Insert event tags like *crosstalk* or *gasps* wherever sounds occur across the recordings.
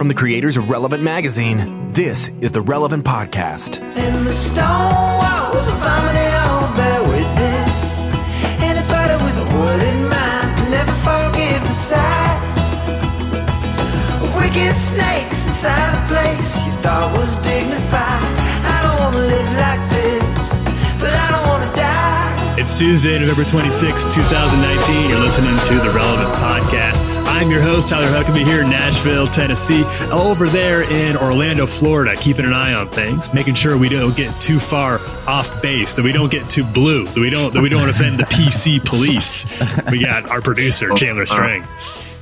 From the creators of Relevant Magazine, this is the Relevant Podcast. And the stone walls of harmony all bear witness. Anybody with a word in mind can never forgive the sight of wicked snakes inside a place you thought was dignified. I don't wanna live like this, but I don't wanna die. It's Tuesday, November 26, 2019. You're listening to the Relevant Podcast. I'm your host, Tyler Huckabee, here in Nashville, Tennessee. Over there in Orlando, Florida, keeping an eye on things, making sure we don't get too far off base, that we don't get too blue, that we don't that we don't offend the PC police. We got our producer, oh, Chandler uh, Strang.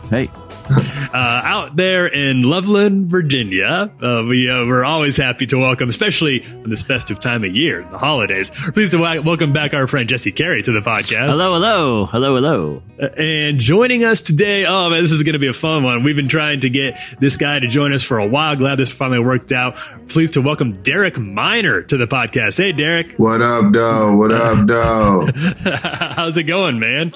Hey, *laughs* uh, out there in Loveland, Virginia. Uh, we uh, we're always happy to welcome, especially in this festive time of year, the holidays. Pleased to wa- welcome back our friend Jesse Carey to the podcast. hello, hello, hello, hello. Uh, And joining us today, oh man, this is going to be a fun one. We've been trying to get this guy to join us for a while. Glad this finally worked out. Pleased to welcome Derek Minor to the podcast. Hey, Derek, What up, though? What up, though? *laughs* how's it going, man?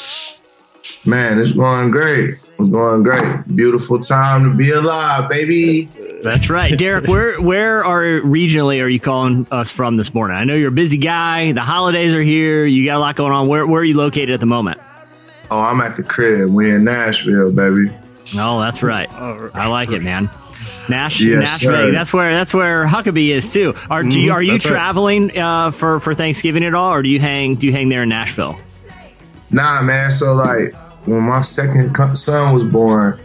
Man, it's going great. It's going great. Beautiful time to be alive, baby. That's right, Derek. Where where are regionally are you calling us from this morning? I know you're a busy guy. The holidays are here. You got a lot going on. Where where are you located at the moment? Oh, I'm at the crib. We in Nashville, baby. Oh, that's right. I like it, man. Nash, Yes, Nashville. sir. That's where that's where Huckabee is too. Are do you, are you that's right. traveling uh, for for Thanksgiving at all, or do you hang do you hang there in Nashville? Nah, man. So like, when my second son was born,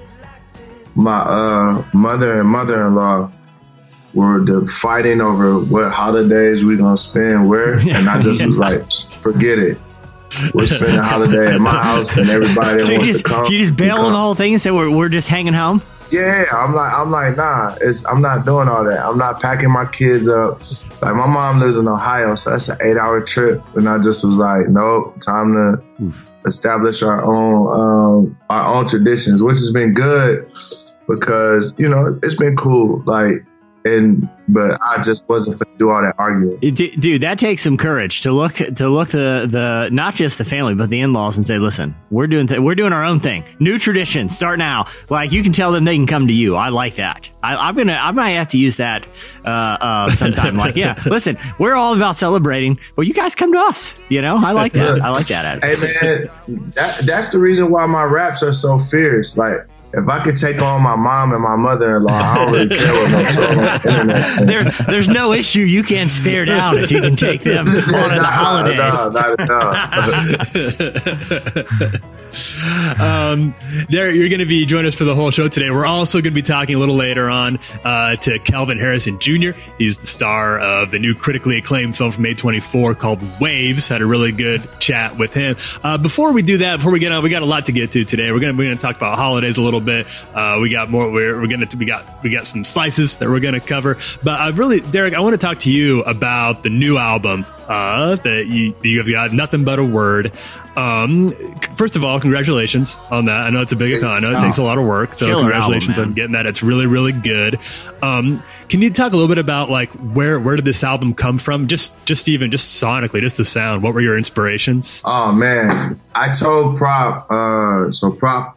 my uh, mother and mother-in-law were the fighting over what holidays we gonna spend where, *laughs* and I just was like, forget it. We're spending the holiday at my house, and everybody So wants just to come. you just bail on the whole thing and say we're we're just hanging home. Yeah, I'm like, I'm like, nah, it's, I'm not doing all that. I'm not packing my kids up. Like my mom lives in Ohio, so that's an eight hour trip. And I just was like, nope, time to establish our own, um, our own traditions, which has been good because, you know, it's been cool. Like, and, but I just wasn't finna do all that arguing. Dude that takes some courage to look to look the the not just the family but the in-laws and say listen we're doing th- we're doing our own thing. New tradition start now. Like you can tell them they can come to you. I like that. I, i'm gonna i might have to use that uh uh sometime. Like yeah *laughs* listen we're all about celebrating well you guys come to us you know? I like that. I like that attitude. Hey man, that, that's the reason why my raps are so fierce. Like, if I could take on my mom and my mother-in-law, I don't really care what the *laughs* there, there's no issue you can't stare down if you can take them *laughs* on in the holidays nah, not at *laughs* um, there, you're going to be joining us for the whole show today. We're also going to be talking a little later on uh, to Kelvin Harrison Jr. He's the star of the new critically acclaimed film from A24 called Waves. Had a really good chat with him. Uh, before we do that, before we get on, we got a lot to get to today. We're going to we're going to talk about holidays a little bit. Uh, we got more. We're, we're going to we got we got some slices that we're going to cover. But I really, Derek, I want to talk to you about the new album uh, that you you guys got. Nothing but a word. Um, first of all, congratulations on that. I know it's a big. I know it takes a lot of work. So Killer congratulations album, on getting that. It's really really good. Um, can you talk a little bit about like where where did this album come from? Just just even just sonically, just the sound. What were your inspirations? Oh man, I told Prop. Uh, so Prop,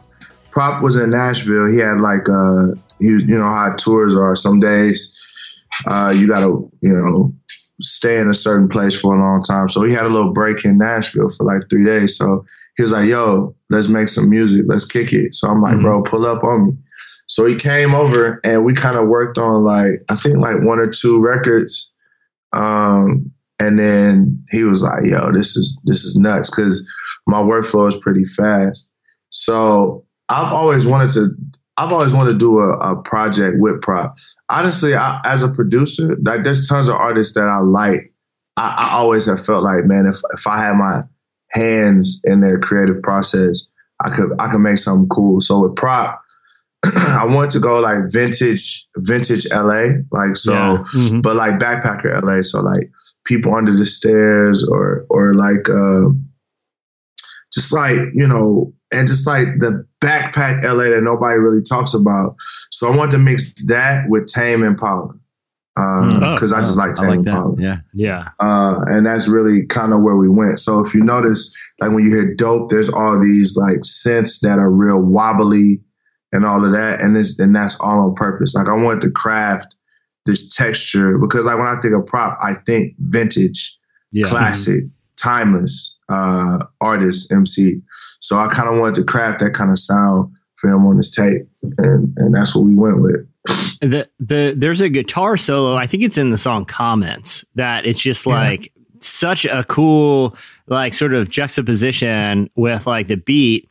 Prop was in Nashville. He had like uh, he you know how tours are. Some days, uh, you gotta you know stay in a certain place for a long time. So he had a little break in Nashville for like three days. So he was like, "Yo, let's make some music. Let's kick it." So I'm like, Mhm. "Bro, pull up on me." So he came over and we kind of worked on like I think like one or two records. Um, and then he was like, "Yo, this is this is nuts," because my workflow is pretty fast. So I've always wanted to. I've always wanted to do a, a project with prop. Honestly, I, as a producer, like there's tons of artists that I like. I, I always have felt like, man, if if I had my hands in their creative process, I could I could make something cool. So with prop, *clears throat* I want to go like vintage vintage LA, like so Yeah. Mhm. but like backpacker LA. So like people under the stairs or or like uh, just like you know, and just like the backpack LA that nobody really talks about. So I want to mix that with Tame Impala because Oh, I just like I Tame like that. Yeah. Yeah. Uh, and that's really kind of where we went. So if you notice, like when you hear dope, there's all these like synths that are real wobbly and all of that. And this and that's all on purpose. Like I wanted to craft this texture because like when I think of prop, I think vintage, Yeah. classic, timeless uh artist MC. So I kind of wanted to craft that kind of sound for him on this tape, and and that's what we went with. the the there's a guitar solo. I think it's in the song "Comments" that it's just like such a cool like sort of juxtaposition with like the beat.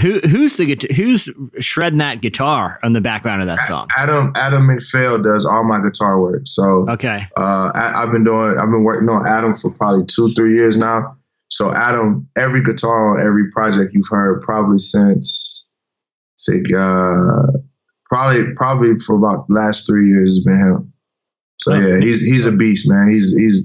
Who who's the who's shredding that guitar on the background of that song? Adam Adam McPhail does all my guitar work. So Okay, uh, I, I've been doing I've been working on Adam for probably two three years now. So Adam, every guitar on every project you've heard probably since I think uh, probably probably for about the last three years has been him. So Oh. yeah, he's he's a beast, man. He's he's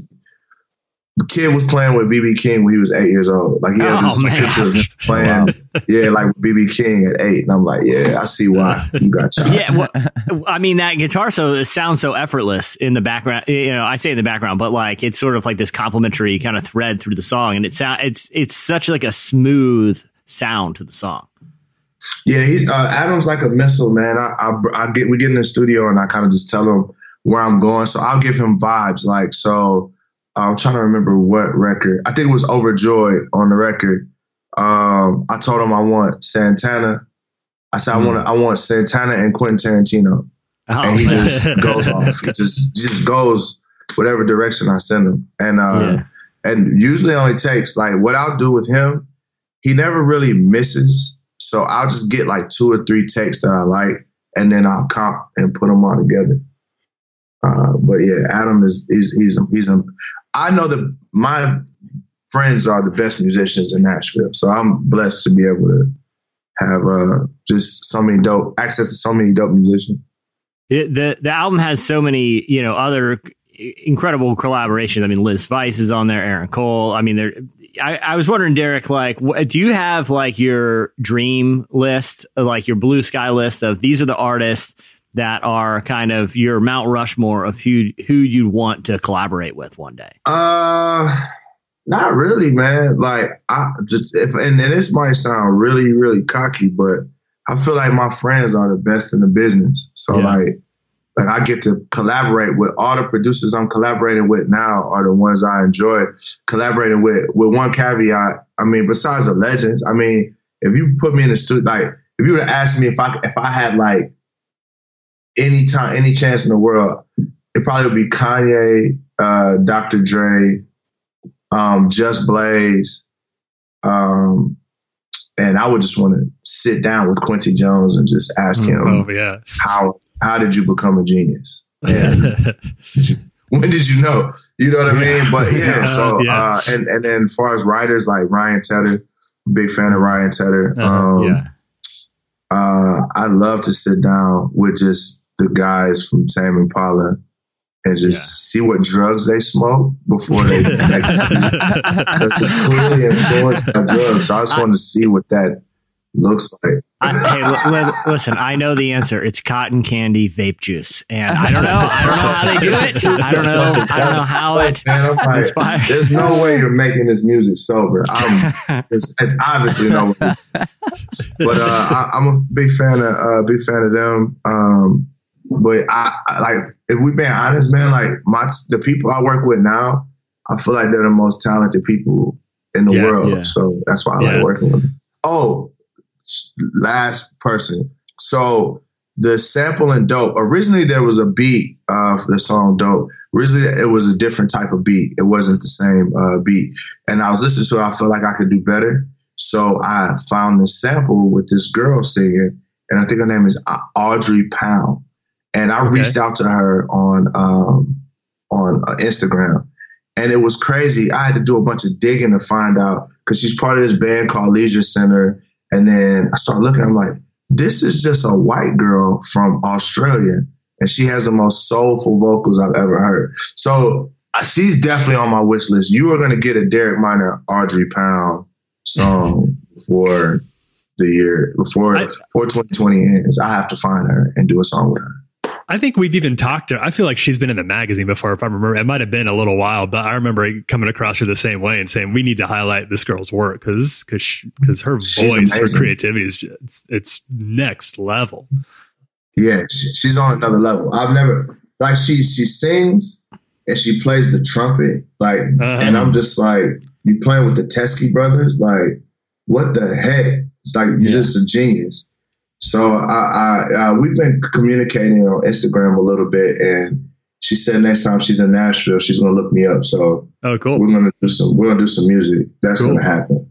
the kid was playing with BB King when he was eight years old. Like he has Oh, this man. picture of him *laughs* playing, yeah, like BB King at eight, and I'm like, yeah, I see why you got chops. yeah. Well, I mean that guitar so it sounds so effortless in the background. You know, I say in the background, but like it's sort of like this complementary kind of thread through the song, and it sound it's it's such like a smooth sound to the song. Yeah, he's uh, Adam's like a missile, man. I, I I get we get in the studio and I kind of just tell him where I'm going, so I'll give him vibes. Like so, I'm trying to remember what record. I think it was Overjoyed on the record. Um, I told him I want Santana. I said I want I want Santana and Quentin Tarantino, Oh, and he man. just goes off. He *laughs* just just goes whatever direction I send him, and uh, Yeah. and usually only takes like what I'll do with him. He never really misses, so I'll just get like two or three takes that I like, and then I'll comp and put them all together. Uh, but yeah, Adam is he's he's he's a. I know that my friends are the best musicians in Nashville, so I'm blessed to be able to have uh, just so many dope access to so many dope musicians. It, the the album has so many you know other incredible collaborations. I mean, Liz Vice is on there, Aaron Cole. I mean, there. I, I was wondering, Derek, like, do you have like your dream list, like your blue sky list of these are the artists that are kind of your Mount Rushmore of who who you'd want to collaborate with one day? Uh, not really, man. Like I just if and, and this might sound really, really cocky, but I feel like my friends are the best in the business. So Yeah. like, like I get to collaborate with all the producers I'm collaborating with now are the ones I enjoy collaborating with. With one caveat, I mean, besides the legends, I mean, if you put me in the studio, like if you would have asked me if I if I had like any time, any chance in the world, it probably would be Kanye, uh, Dr. Dre, um, Just Blaze, um, and I would just want to sit down with Quincy Jones and just ask him Oh yeah. how how did you become a genius? *laughs* When did you know? You know what I mean? But yeah, *laughs* so Yeah. uh, and and then as far as writers like Ryan Tedder, big fan of Ryan Tedder. Uh-huh, Um, yeah, uh, I love to sit down with just the guys from Tame Impala and just see what drugs they smoke before they make *laughs* because it's clearly influenced by drugs. So I just want to see what that looks like. I, hey, li- li- listen, I know the answer. It's cotton candy vape juice, and I don't know. I don't know how they do it. *laughs* I don't know. I don't know how it. *laughs* Man, like, inspired. there's no way you're making this music sober. I'm, it's, it's obviously no way. But uh, I, I'm a big fan of uh, big fan of them. Um, but I, I like if we've been honest, man. Like my the people I work with now, I feel like they're the most talented people in the Yeah, world. yeah. So that's why I Yeah. like working with them. Oh, last person. So the sample and dope. Originally, there was a beat uh, for the song "Dope." Originally, it was a different type of beat. It wasn't the same uh, beat. And I was listening to it. I felt like I could do better. So I found this sample with this girl singing, and I think her name is Audrey Powne. And I Okay. reached out to her on um, on uh, Instagram, and it was crazy. I had to do a bunch of digging to find out because she's part of this band called Leisure Center. And then I started looking. I'm like, this is just a white girl from Australia, and she has the most soulful vocals I've ever heard. So she's definitely on my wish list. You are going to get a Derek Minor, Audrey Powne song *laughs* for the year before I- before 2020 ends. I have to find her and do a song with her. I think we've even talked to. I feel like she's been in the magazine before. If I remember, it might have been a little while, but I remember coming across her the same way and saying we need to highlight this girl's work because because because her She's voice, her creativity is just, it's, it's next level. Yeah, she, she's on another level. I've never like she she sings and she plays the trumpet like, Uh-huh. and I'm just like you playing with the Teskey brothers like what the heck? It's like you're Yeah. just a genius. So I, I uh, we've been communicating on Instagram a little bit, and she said next time she's in Nashville, she's gonna look me up. So Oh, cool. we're gonna do some we're gonna do some music. That's Cool. gonna happen.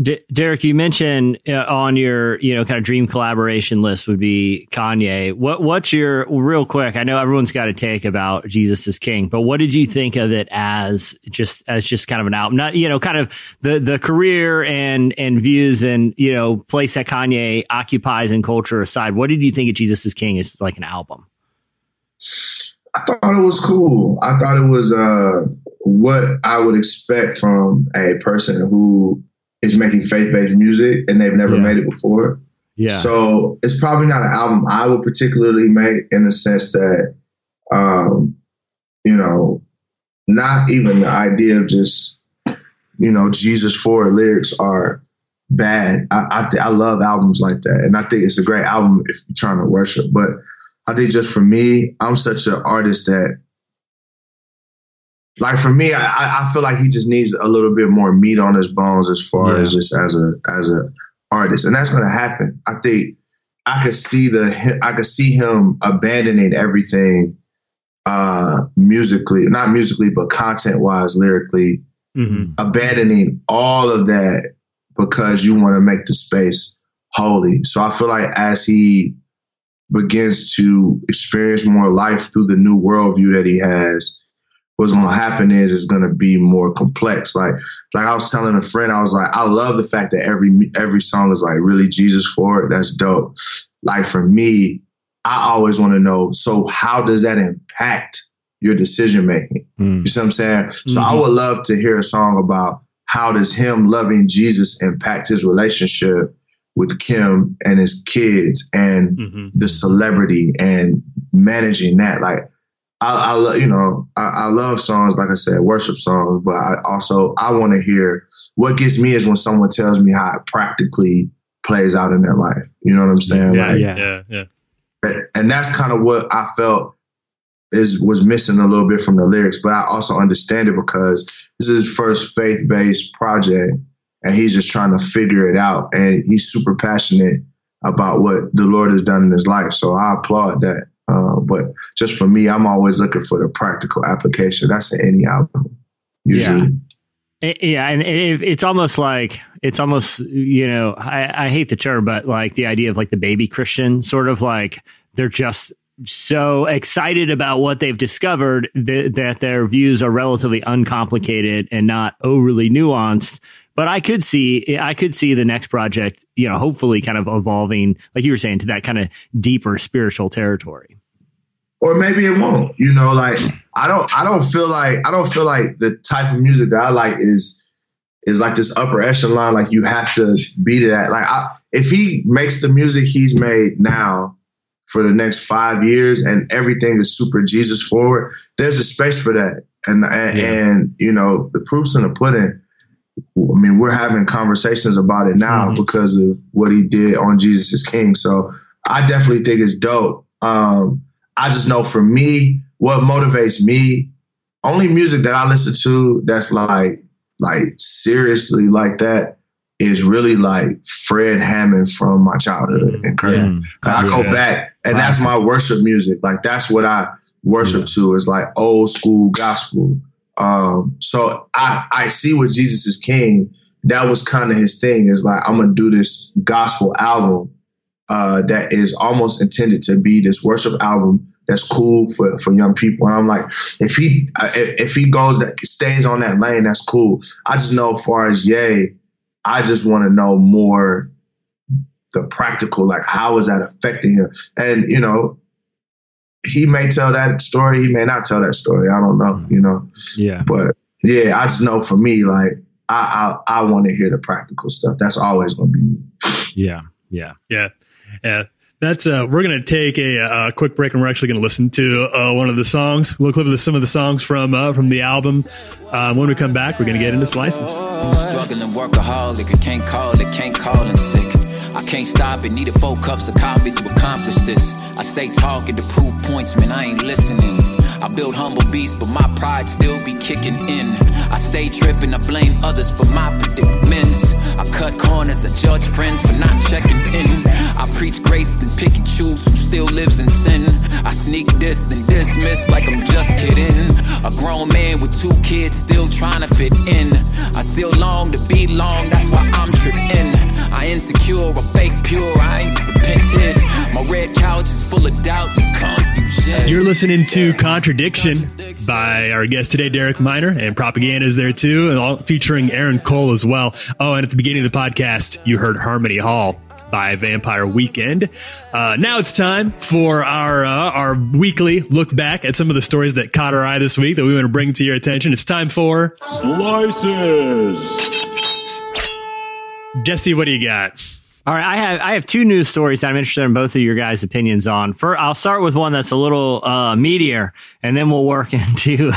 D- Derek, you mentioned uh, on your you know kind of dream collaboration list would be Kanye. What what's your real quick? I know everyone's got a take about Jesus is King, but what did you think of it as just as just kind of an album? Not you know kind of the the career and and views and you know place that Kanye occupies in culture aside. What did you think of Jesus is King as like an album? I thought it was cool. I thought it was uh, what I would expect from a person who is making faith based music and they've never Yeah. made it before. Yeah, So it's probably not an album I would particularly make in the sense that, um, you know, not even the idea of just, you know, Jesus for lyrics are bad. I, I I love albums like that, and I think it's a great album if you're trying to worship. But I think just for me, I'm such an artist that, like for me, I, I feel like he just needs a little bit more meat on his bones as far Yeah. as just as a as a artist, and that's going to happen. I think I could see the I could see him abandoning everything uh musically, not musically, but content wise, lyrically, hmm abandoning all of that because you want to make the space holy. So I feel like as he begins to experience more life through the new worldview that he has, what's to happen is it's to be more complex. Like, like I was telling a friend, I was like, I love the fact that every every song is like really Jesus for it. That's dope. Like for me, I always want to know. So how does that impact your decision making? Mm. You see what I'm saying? So I Mhm. would love to hear a song about how does him loving Jesus impact his relationship with Kim and his kids and hmm the celebrity and managing that. Like I, I lo- you know, I, I love songs like I said, worship songs, but I also I want to hear what gets me is when someone tells me how it practically plays out in their life. You know what I'm saying? Yeah, like, yeah, Yeah. yeah, yeah. and that's kind of what I felt is was missing a little bit from the lyrics, but I also understand it because this is his first faith based project, and he's just trying to figure it out, and he's super passionate about what the Lord has done in his life. So I applaud that. Uh, but just for me, I'm always looking for the practical application. That's in any album, usually. It- yeah, and it, it's almost like it's almost you know I, I hate the term, but like the idea of like the baby Christian, sort of like they're just so excited about what they've discovered that their views are relatively uncomplicated and not overly nuanced. But I could see I could see the next project, you know, hopefully kind of evolving, like you were saying, to that kind of deeper spiritual territory. or maybe it won't. You know, like I don't I don't feel like I don't feel like the type of music that I like is is like this upper echelon. Like you have to be to that. Like I, if he makes the music he's made now for the next five years and everything is super Jesus forward, there's a space for that. And and, Yeah. and you know the proof's in the pudding. I mean, we're having conversations about it now Mhm. because of what he did on Jesus is King. So I definitely think it's dope. Um, I just know for me, what motivates me, only music that I listen to that's like like seriously like that is really like Fred Hammond from my childhood and Kurt. Like, I go Yeah. back and that's my worship music. Like that's what I worship to is like old school gospel. Um, so I I see what Jesus is King. That was kind of his thing. Is like I'm gonna do this gospel album uh, that is almost intended to be this worship album that's cool for, for young people. And I'm like, if he if, if he goes that stays on that lane, that's cool. I just know as far as Ye, I just want to know more the practical, like how is that affecting him? And you know, he may tell that story, he may not tell that story. I don't know, you know. Yeah. But yeah, I just know for me, like I I, I want to hear the practical stuff. That's always gonna be me. Yeah. Yeah. Yeah. Yeah. That's uh, we're gonna take a, a quick break, and we're actually gonna listen to uh, one of the songs. We'll clip some of the songs from uh, from the album. Um, when we come back, we're gonna get into slices. Struggling workaholic, can't call it, can't call it sick. Can't stop it, needed four cups of coffee to accomplish this. I stay talking to prove points, man, I ain't listening. I build humble beasts, but my pride still be kicking in. I stay tripping, I blame others for my predicaments. I cut corners, I judge friends for not checking in. I preach grace, but pick and choose who still lives in sin. I sneak this, then dismiss like I'm just kidding. A grown man with two kids still trying to fit in. I still long to be long, that's why I'm tripping. I insecure, I fake pure, I ain't repented. My red couch is full of doubt and confusion. You're listening to Contradiction by our guest today, Derek Minor, and Propaganda is there too, and all, featuring Aaron Cole as well. Oh, and at the beginning of the podcast, you heard Harmony Hall by Vampire Weekend. Uh, now it's time for our uh, our weekly look back at some of the stories that caught our eye this week that we want to bring to your attention. It's time for Slices. Jesse. What do you got? All right, I have I have two news stories that I'm interested in both of your guys' opinions on. First, I'll start with one that's a little uh, meatier, and then we'll work *laughs* into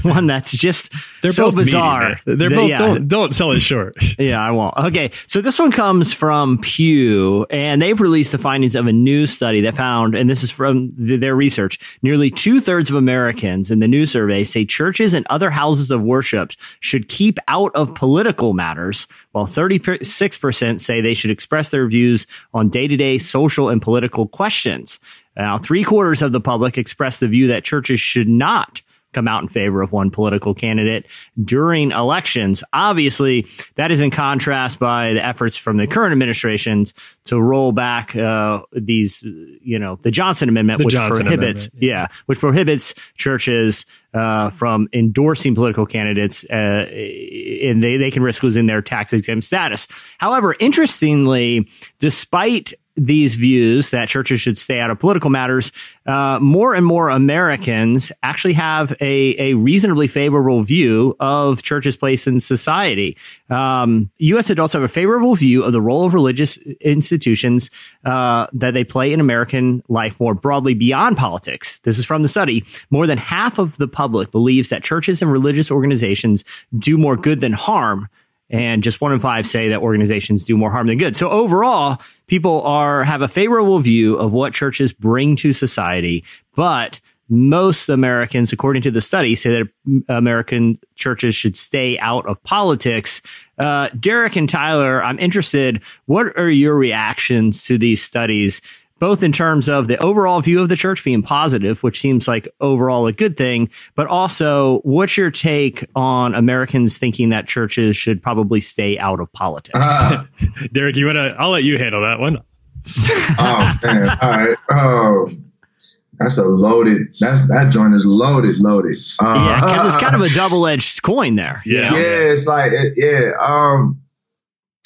one that's just They're so both bizarre. man. They're both yeah. don't don't sell it short. *laughs* Yeah, I won't. Okay, so this one comes from Pew, and they've released the findings of a new study that found, and this is from th- their research, nearly two thirds of Americans in the new survey say churches and other houses of worship should keep out of political matters, while 36% say they should express their views on day to day social and political questions. Now, three quarters of the public express the view that churches should not come out in favor of one political candidate during elections. Obviously, that is in contrast by the efforts from the current administrations to roll back uh, these, you know, the Johnson Amendment, The which Johnson prohibits, Amendment, yeah. which prohibits churches uh, from endorsing political candidates, uh, and they they can risk losing their tax exempt status. However, interestingly, despite these views that churches should stay out of political matters, uh, more and more Americans actually have a, a reasonably favorable view of churches' place in society. Um, U.S. adults have a favorable view of the role of religious institutions uh, that they play in American life more broadly beyond politics. This is from the study. More than half of the public believes that churches and religious organizations do more good than harm and just one in five say that organizations do more harm than good. So overall, people are have a favorable view of what churches bring to society, but most Americans, according to the study, say that American churches should stay out of politics. Uh, Derek and Tyler, I'm interested. What are your reactions to these studies? Both in terms of the overall view of the church being positive, which seems like overall a good thing, but also what's your take on Americans thinking that churches should probably stay out of politics? Ah, *laughs* Derek, you want to? I'll let you handle that one. *laughs* oh man! All right. Um, that's a loaded. That that joint is loaded, loaded. Uh, yeah, because it's kind of a *laughs* double edged coin there. Yeah. yeah, it's like it, yeah. Um,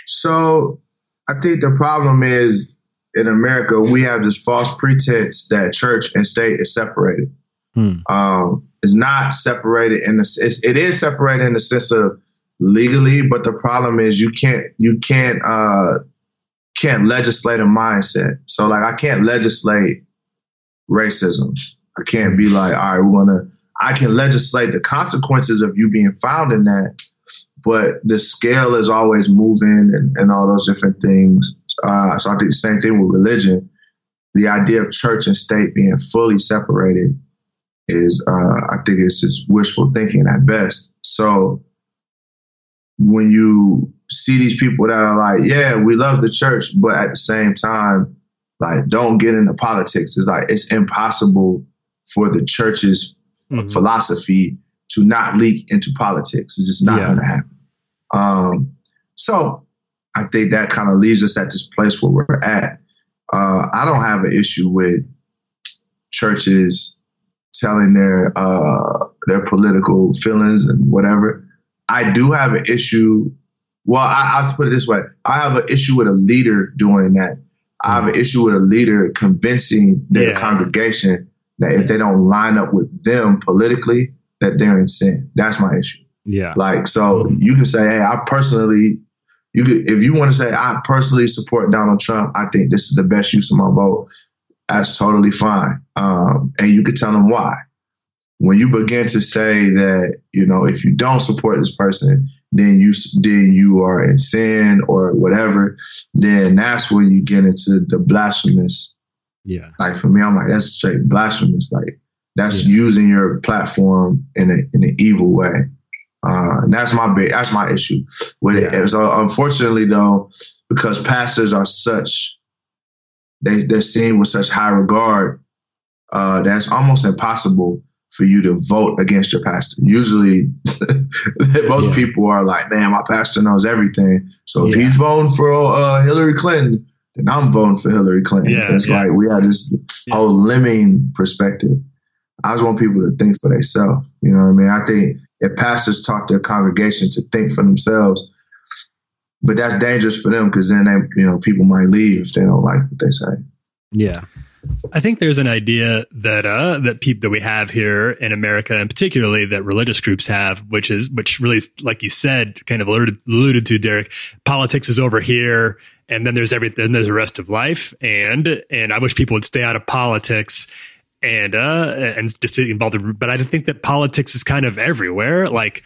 so I think the problem is in America we have this false pretense that church and state is separated. Hmm. Um, it's not separated in the it's, it is separated in the sense of legally, but the problem is you can't you can't uh can't legislate a mindset. So like I can't legislate racism. I can't be like, all right, we're gonna. I can legislate the consequences of you being found in that, but the scale is always moving and, and all those different things. Uh, so I think the same thing with religion. The idea of church and state being fully separated is, uh, I think, it's just wishful thinking at best. So when you see these people that are like, yeah, we love the church, but at the same time, like, don't get into politics. It's like it's impossible for the church's Mhm. philosophy to not leak into politics. It's just not Yeah. going to happen. Um, so I think that kind of leaves us at this place where we're at. Uh, I don't have an issue with churches telling their uh, their political feelings and whatever. I do have an issue. Well, I, I'll put it this way: I have an issue with a leader doing that. I have an issue with a leader convincing their Yeah. congregation that if they don't line up with them politically, that they're in sin. That's my issue. Yeah. Like, so you can say, hey, I personally you could, if you want to say I personally support Donald Trump, I think this is the best use of my vote. That's totally fine, um, and you could tell them why. When you begin to say that you know if you don't support this person, then you then you are in sin or whatever, then that's when you get into the blasphemous. Yeah. Like for me, I'm like that's straight blasphemous. Like that's Yeah. using your platform in a in an evil way. Uh, and that's my big that's my issue with it. Yeah. So unfortunately though, because pastors are such they they're seen with such high regard, uh, that's almost impossible for you to vote against your pastor. Usually *laughs* most Yeah. people are like, man, my pastor knows everything. So if Yeah. he's voting for uh, Hillary Clinton, then I'm voting for Hillary Clinton. Yeah, it's like we have this whole lemming perspective. I just want people to think for themselves. You know what I mean? I think if pastors taught their congregation to think for themselves, but that's dangerous for them because then they, you know, people might leave if they don't like what they say. Yeah. I think there's an idea that uh, that people that we have here in America, and particularly that religious groups have, which is which really, like you said, kind of alluded, alluded to, Derek. Politics is over here, and then there's everything. There's the rest of life, and and I wish people would stay out of politics and uh and just involved. In, but I think that politics is kind of everywhere. Like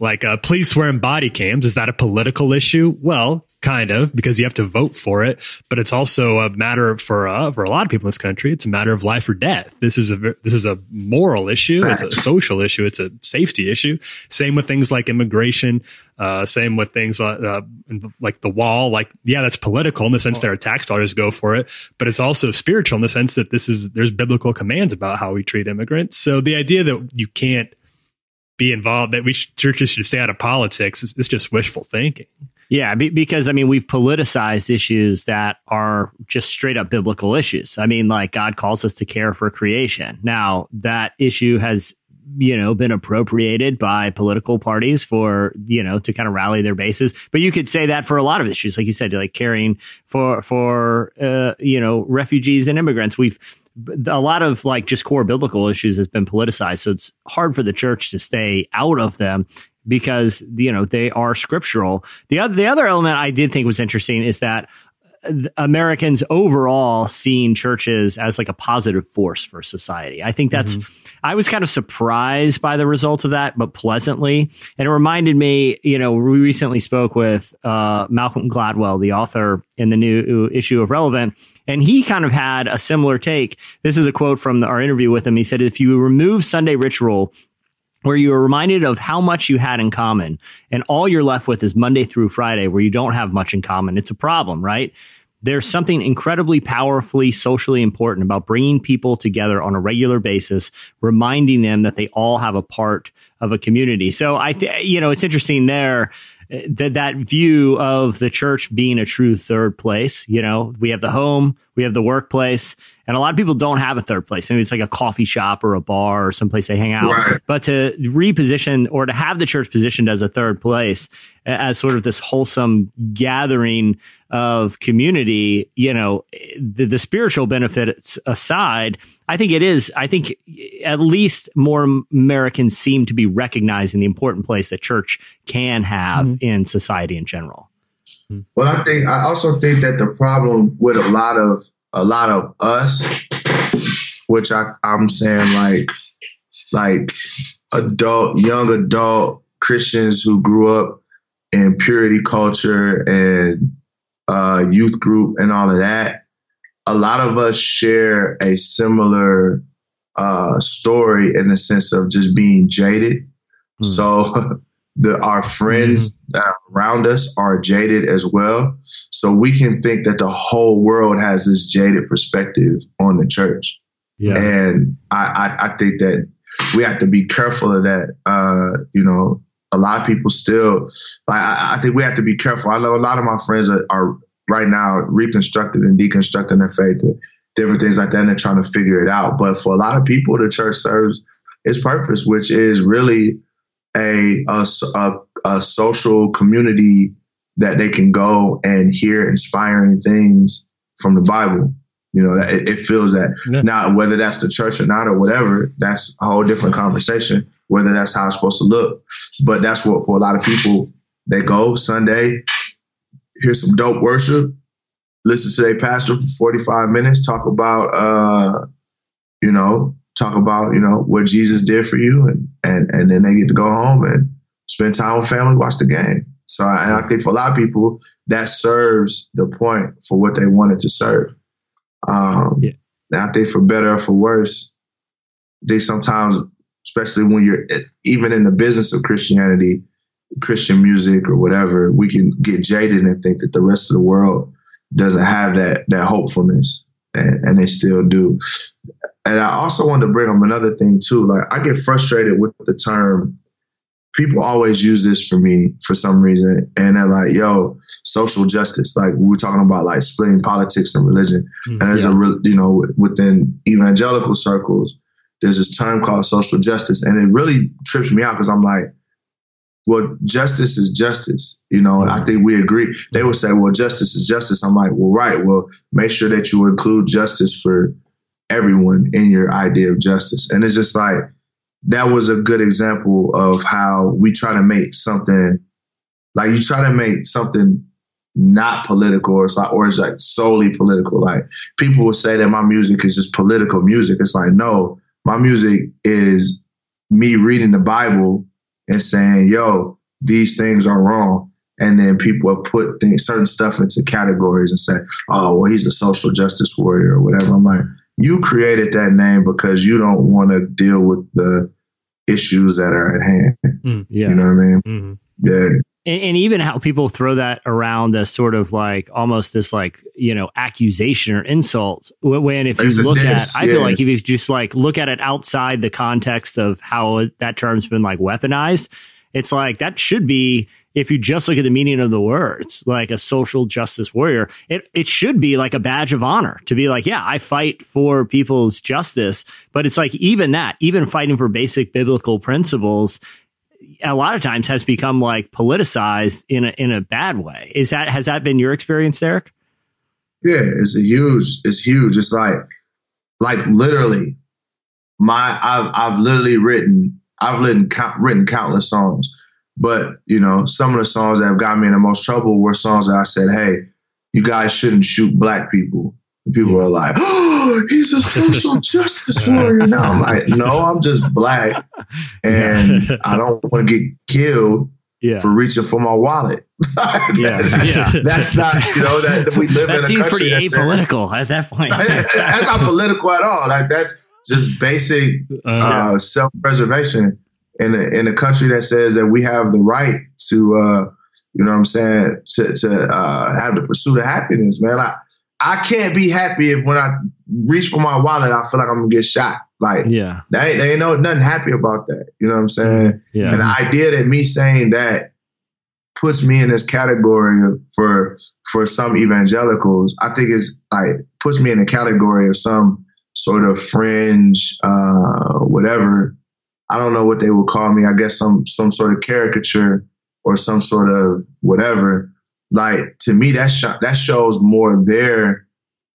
like uh, police wearing body cams is that a political issue? Well, kind of because you have to vote for it, but it's also a matter for uh, for a lot of people in this country. It's a matter of life or death. This is a this is a moral issue. It's a social issue. It's a safety issue. Same with things like immigration. Uh, same with things like uh, like the wall. Like yeah, that's political in the sense that our tax dollars go for it, but it's also spiritual in the sense that this is there's biblical commands about how we treat immigrants. So the idea that you can't be involved that we should, churches should stay out of politics is, is just wishful thinking. Yeah, be, because I mean, we've politicized issues that are just straight up biblical issues. I mean, like God calls us to care for creation. Now, that issue has, you know, been appropriated by political parties for, you know, to kind of rally their bases. But you could say that for a lot of issues, like you said, like caring for, for, uh, you know, refugees and immigrants. We've, a lot of like just core biblical issues has been politicized. So it's hard for the church to stay out of them because you know they are scriptural. The other the other element I did think was interesting is that uh, Americans overall seeing churches as like a positive force for society. I think that's I was kind of surprised by the result of that, but pleasantly. And it reminded me, you know, we recently spoke with uh, Malcolm Gladwell, the author in the new issue of Relevant, and he kind of had a similar take. This is a quote from our interview with him. He said, "If you remove Sunday ritual." Where you are reminded of how much you had in common and all you're left with is Monday through Friday where you don't have much in common. It's a problem, right? There's something incredibly powerfully socially important about bringing people together on a regular basis, reminding them that they all have a part of a community. So I, th- you know, it's interesting there uh, that that view of the church being a true third place. You know, we have the home, we have the workplace, and a lot of people don't have a third place. Maybe it's like a coffee shop or a bar or someplace they hang out. Right. But to reposition or to have the church positioned as a third place, as sort of this wholesome gathering of community, you know, the, the spiritual benefits aside, I think it is. I think at least more Americans seem to be recognizing the important place that church can have mm-hmm. in society in general. Well, I think I also think that the problem with a lot of a lot of us, which I, I'm saying like like adult, young adult Christians who grew up in purity culture and uh, youth group and all of that. A lot of us share a similar uh, story in the sense of just being jaded. Hmm. So *laughs* the our friends uh, around us are jaded as well. So we can think that the whole world has this jaded perspective on the church. Yeah. And I, I, I think that we have to be careful of that. Uh, you know, a lot of people still, like, I, I think we have to be careful. I know a lot of my friends are, are right now reconstructing and deconstructing their faith and different things like that, and they're trying to figure it out. But for a lot of people, the church serves its purpose, which is really a, a, a, a social community that they can go and hear inspiring things from the Bible. You know, it, it feels that Yeah. now whether that's the church or not or whatever, that's a whole different conversation. Whether that's how it's supposed to look, but that's what for a lot of people they go Sunday, hear some dope worship, listen to their pastor for 45 minutes, talk about, uh, you know, talk about, you know, what Jesus did for you. And, and, and then they get to go home and spend time with family, watch the game. So I, and I think for a lot of people, that serves the point for what they wanted to serve. Um, Yeah. And I think for better or for worse, they sometimes, especially when you're even in the business of Christianity, Christian music or whatever, we can get jaded and think that the rest of the world doesn't have that that hopefulness, and, and they still do. And I also wanted to bring up another thing too. Like I get frustrated with the term. People always use this for me for some reason, and they're like, "Yo, social justice." Like we we're talking about, like splitting politics and religion. Mm-hmm. And there's a, re- you know, within evangelical circles, there's this term called social justice, and it really trips me out because I'm like, well, justice is justice, you know, and I think we agree. They would say, well, justice is justice. I'm like, well, right. Well, make sure that you include justice for everyone in your idea of justice. And it's just like, that was a good example of how we try to make something like you try to make something not political or it's like or it's like solely political. Like people will say that my music is just political music. It's like, no, my music is me reading the Bible and saying, yo, these things are wrong. And then people have put things, certain stuff into categories and say, oh, well, he's a social justice warrior or whatever. I'm like, you created that name because you don't want to deal with the issues that are at hand. Yeah. You know what I mean? Mhm. Yeah. and, and even how people throw that around as sort of like almost this like you know accusation or insult when if you It's look diss, at i feel like if you just like look at it outside the context of how that term's been like weaponized it's like that should be if you just look at the meaning of the words like a social justice warrior it, it should be like a badge of honor to be like yeah i fight for people's justice but it's like even that even fighting for basic biblical principles a lot of times has become like politicized in a in a bad way. Is that has that been your experience, Derek? Yeah, it's a huge, it's huge. It's like, like literally, my I've I've literally written I've written written countless songs, but you know some of the songs that have got me in the most trouble were songs that I said, hey, you guys shouldn't shoot black people. And people were like, oh, *gasps* he's a social *laughs* justice warrior now. I'm like, no, I'm just black, and I don't want to get killed Yeah. for reaching for my wallet. *laughs* Yeah. Yeah. That's not, you know, that we live That in a seems country pretty that says- apolitical at that point. *laughs* that's not political at all. Like that's just basic uh, self-preservation in a, in a country that says that we have the right to, uh, you know, what I'm saying, to to uh, have the pursuit of happiness, man. Like I can't be happy if when I reach for my wallet, I feel like I'm gonna get shot. Like yeah. they they ain't no nothing happy about that. You know what I'm saying? Yeah. And the idea that me saying that puts me in this category for for some evangelicals, I think is like puts me in the category of some sort of fringe, uh, whatever. I don't know what they would call me. I guess some some sort of caricature or some sort of whatever. Like to me, that sh- that shows more their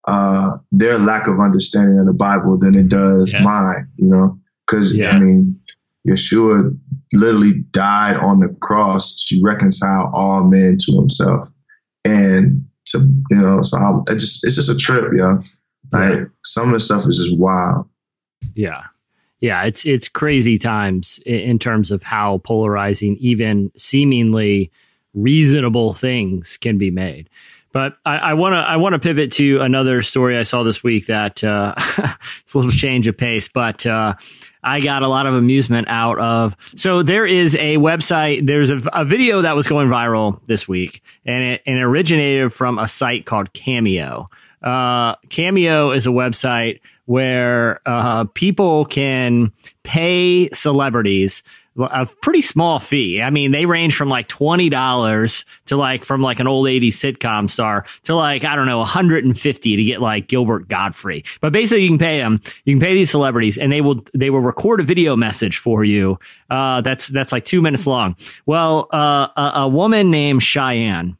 uh, their lack of understanding of the Bible than it does Yeah. mine. You know, because Yeah. I mean, Yeshua literally died on the cross to reconcile all men to Himself, and to you know, so I'm, it just it's just a trip, yo. Like some of the stuff is just wild. Yeah. Yeah, it's it's crazy times in terms of how polarizing even seemingly reasonable things can be made. But I want to I want to pivot to another story I saw this week that uh, *laughs* it's a little change of pace, but uh, I got a lot of amusement out of. So there is a website. There's a, a video that was going viral this week, and it, and it originated from a site called Cameo. Uh, Cameo is a website where uh, people can pay celebrities a pretty small fee. I mean, they range from like twenty dollars to like from like an old '80s sitcom star to like I don't know, 150 to get like Gilbert Gottfried. But basically, you can pay them. You can pay these celebrities, and they will they will record a video message for you. Uh, that's that's like two minutes long. Well, uh, a, a woman named Cheyenne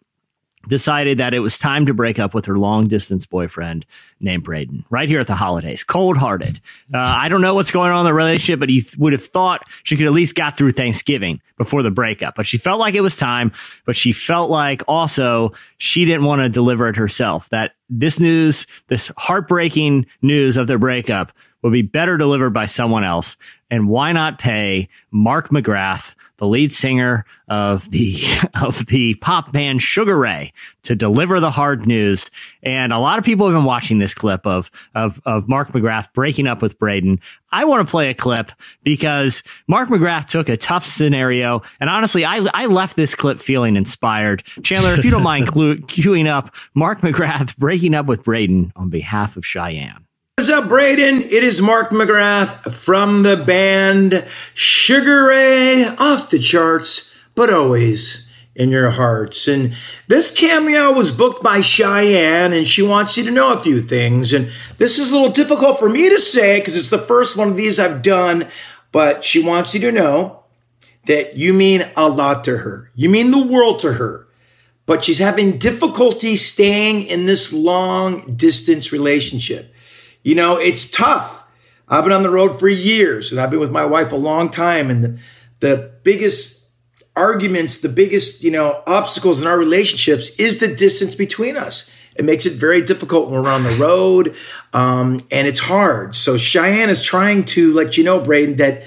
decided that it was time to break up with her long distance boyfriend named Braden right here at the holidays. Cold hearted. Uh, I don't know what's going on in the relationship, but you th- would have thought she could at least got through Thanksgiving before the breakup. But she felt like it was time, but she felt like also she didn't want to deliver it herself. That this news, this heartbreaking news of their breakup would be better delivered by someone else. And why not pay Mark McGrath, the lead singer of the *laughs* of the pop band Sugar Ray, to deliver the hard news? And a lot of people have been watching this clip of of of Mark McGrath breaking up with Braden. I want to play a clip because Mark McGrath took a tough scenario, and honestly, I I left this clip feeling inspired. Chandler, if you don't mind *laughs* queuing up Mark McGrath breaking up with Braden on behalf of Cheyenne. What's up, Braden? It is Mark McGrath from the band Sugar Ray, off the charts, but always in your hearts. And this cameo was booked by Cheyenne, and she wants you to know a few things. And this is a little difficult for me to say because it's the first one of these I've done, but she wants you to know that you mean a lot to her. You mean the world to her. But she's having difficulty staying in this long distance relationship. You know, it's tough. I've been on the road for years and I've been with my wife a long time. And the, the biggest arguments, the biggest, you know, obstacles in our relationships is the distance between us. It makes it very difficult when we're on the road. Um, and it's hard. So Cheyenne is trying to let you know, Braden, that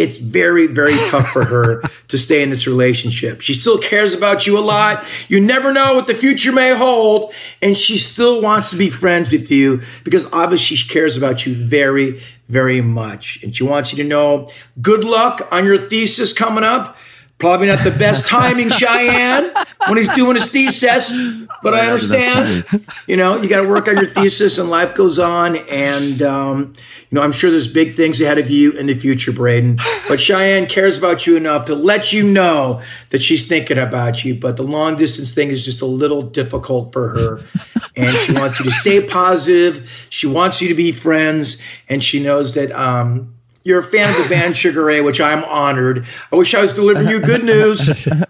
it's very, very tough for her *laughs* to stay in this relationship. She still cares about you a lot. You never know what the future may hold. And she still wants to be friends with you because obviously she cares about you very, very much. And she wants you to know good luck on your thesis coming up. Probably not the best timing, Cheyenne, when he's doing his thesis, but I understand. You know, you got to work on your thesis, and life goes on. And um, you know, I'm sure there's big things ahead of you in the future, Braden. But Cheyenne cares about you enough to let you know that she's thinking about you. But the long distance thing is just a little difficult for her, and she wants you to stay positive. She wants you to be friends, and she knows that. Um, you're a fan of the band Sugar Ray, which I'm honored. I wish I was delivering you good news.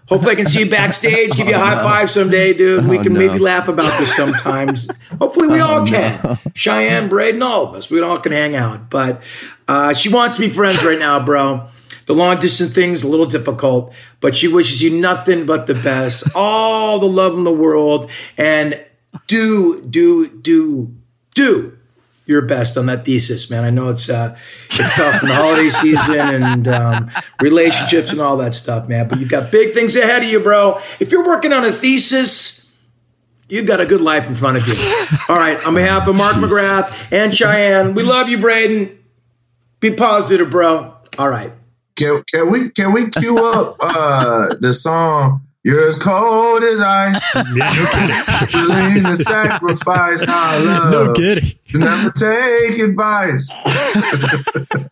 Hopefully, I can see you backstage, give you a high five someday, dude. We Oh, can no. maybe laugh about this sometimes. Hopefully, we all can. Cheyenne, Braden, all of us. We all can hang out. But uh, she wants to be friends right now, bro. The long distance thing's a little difficult, but she wishes you nothing but the best, all the love in the world, and do, do, do, do your best on that thesis, man. I know it's uh, it's tough in the holiday season and um, relationships and all that stuff, man. But you've got big things ahead of you, bro. If you're working on a thesis, you've got a good life in front of you. All right, on behalf of Mark McGrath and Cheyenne, we love you, Braden. Be positive, bro. All right. Can, can we can we cue up uh, the song "You're as cold as ice"? Yeah, no kidding. Willing to sacrifice our love. no kidding. To never take advice. *laughs*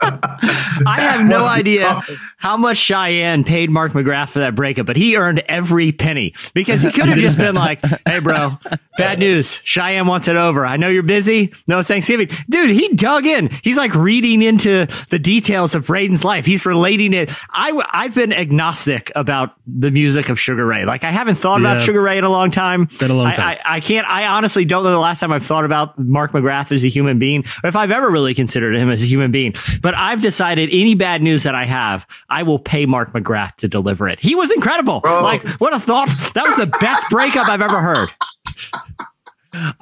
I have no idea going- how much Cheyenne paid Mark McGrath for that breakup, but he earned every penny because he could have just been like, "Hey, bro, bad news. Cheyenne wants it over. I know you're busy. No, it's Thanksgiving, dude." He dug in. He's like reading into the details of Braden's life. He's relating it. I, I've been agnostic about the music of Sugar Ray. Like I haven't thought about Sugar Ray in a long time. Been a long I- time. I, I can't. I honestly don't know the last time I've thought about Mark McGrath as a human being, or if I've ever really considered him as a human being. But I've decided any bad news that I have, I will pay Mark McGrath to deliver it. He was incredible. Bro. Like, what a thought! That was the best breakup I've ever heard.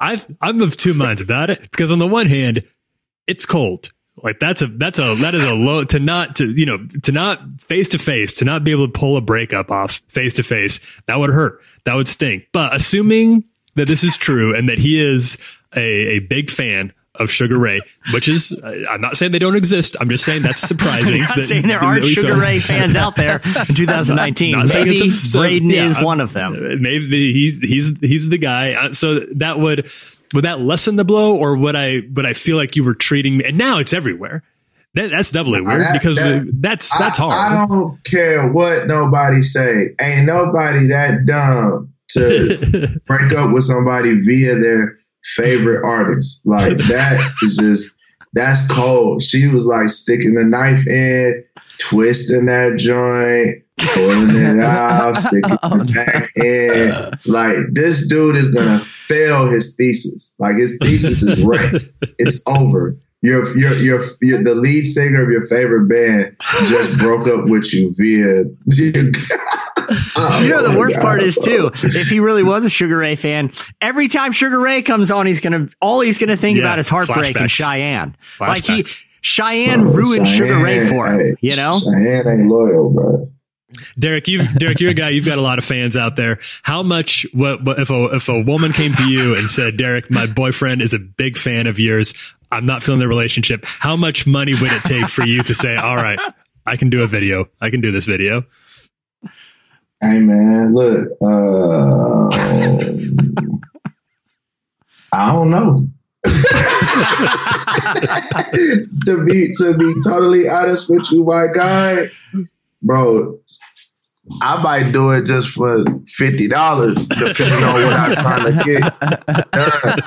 I I'm of two minds about it because on the one hand, it's cold. Like that's a that's a that is a low to not to you know to not face to face to not be able to pull a breakup off face to face that would hurt that would stink. But assuming that this is true and that he is a, a big fan of Sugar Ray, which is uh, I'm not saying they don't exist. I'm just saying that's *laughs* surprising. I'm not that- saying there aren't Sugar felt- Ray fans out there in *laughs* 2019. Not saying Maybe. Braden Yeah, is one of them. Maybe he's he's he's the guy. Uh, So that would would that lessen the blow, or would I would I feel like you were treating me? And now it's everywhere. That, that's doubly weird that- because that- that's that's I, hard. I don't care what nobody say. Ain't nobody that dumb to break up with somebody via their favorite artist. Like *laughs* that is just that's cold. She was like sticking the knife in, twisting that joint, pulling it out, sticking it back in. Like this dude is gonna fail his thesis. Like his thesis is wrecked. It's over. Your, your, your, your, the lead singer of your favorite band just broke up with you via. *laughs* Oh You know the oh, worst God, part is too, if he really was a Sugar Ray fan, every time Sugar Ray comes on, he's gonna all he's gonna think Yeah, about is heartbreak and flashbacks. Cheyenne. Like he Cheyenne Bro, ruined Sugar Ray for him. hey, You know? Cheyenne ain't loyal, bro. Derek, you've Derek, you're a guy. You've got a lot of fans out there. How much? What, what if a if a woman came to you and said, "Derek, my boyfriend is a big fan of yours. I'm not feeling the relationship." How much money would it take for you to say, "All right, I can do a video. I can do this video." Hey man, look, uh, I don't know. *laughs* to be to be totally honest with you, my guy, bro, I might do it just for fifty dollars, depending on what I'm trying to get done.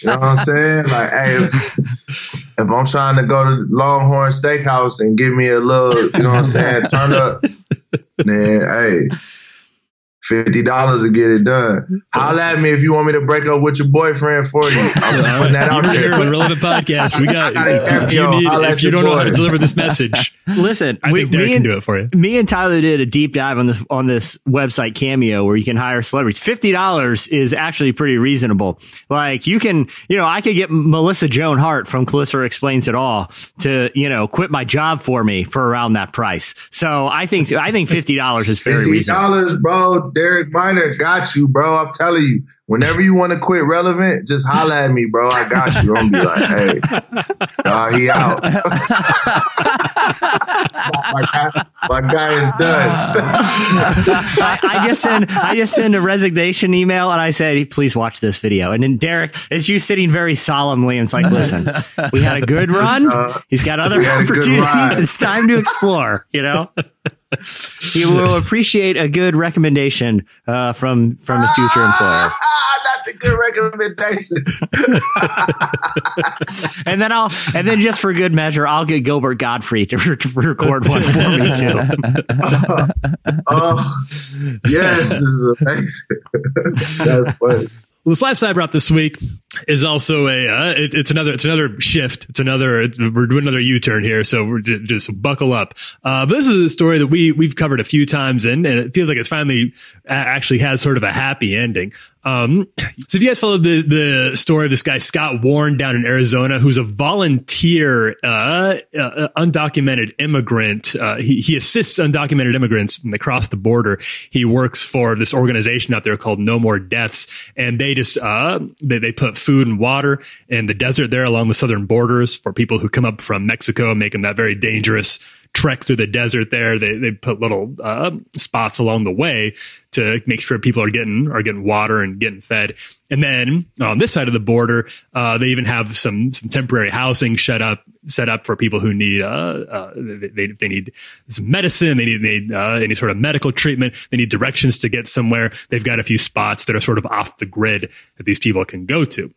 You know what I'm saying? Like, hey, if, if I'm trying to go to Longhorn Steakhouse and give me a little, you know what I'm saying, turn up, then hey. Fifty dollars to get it done. Holla at me if you want me to break up with your boyfriend for you. I'm just putting that out You're there. on Relevant Podcast. We got. *laughs* I got a If you, cameo. need, Holla if you don't know how to deliver this message, Listen, I think Derek me can do it for you. me and Tyler did a deep dive on this on this website Cameo where you can hire celebrities. Fifty dollars is actually pretty reasonable. Like you can, you know, I could get Melissa Joan Hart from Clarissa Explains It All to, you know, quit my job for me for around that price. So I think I think fifty dollars is very Fifty reasonable. dollars, bro. Derek Minor got you, bro. I'm telling you. Whenever you want to quit relevant, just holla at me, bro. I got you. I'm gonna be like, hey, dog, he out. *laughs* my, guy, my guy is done. I, I just send I just send a resignation email and I said, please watch this video. And then Derek is you sitting very solemnly and it's like, listen, we had a good run. He's got other Uh, we had a good opportunities. It's time to explore. You know, he will appreciate a good recommendation uh, from from his future employer. Ah, not the good recommendation. *laughs* And then I'll and then just for good measure, I'll get Gilbert Gottfried to, to record one for me too. *laughs* oh, yes, this is amazing. *laughs* That's funny. Well, this last side wrap this week is also a uh, it, it's another it's another shift. It's another we're doing another U turn here, so we're just, just buckle up. Uh, but this is a story that we we've covered a few times, and, and it feels like it's finally actually has sort of a happy ending. Um, so if you guys follow the the story of this guy Scott Warren down in Arizona, who's a volunteer, uh, uh, undocumented immigrant. Uh, he he assists undocumented immigrants when they cross the border. He works for this organization out there called No More Deaths, and they just uh, they they put food and water in the desert there along the southern borders for people who come up from Mexico, making that very dangerous trek through the desert there. They they put little uh, spots along the way to make sure people are getting are getting water and getting fed. And then on this side of the border, uh, they even have some some temporary housing set up set up for people who need uh, uh, they, they they need some medicine, they need, they need uh, any sort of medical treatment, they need directions to get somewhere. They've got a few spots that are sort of off the grid that these people can go to.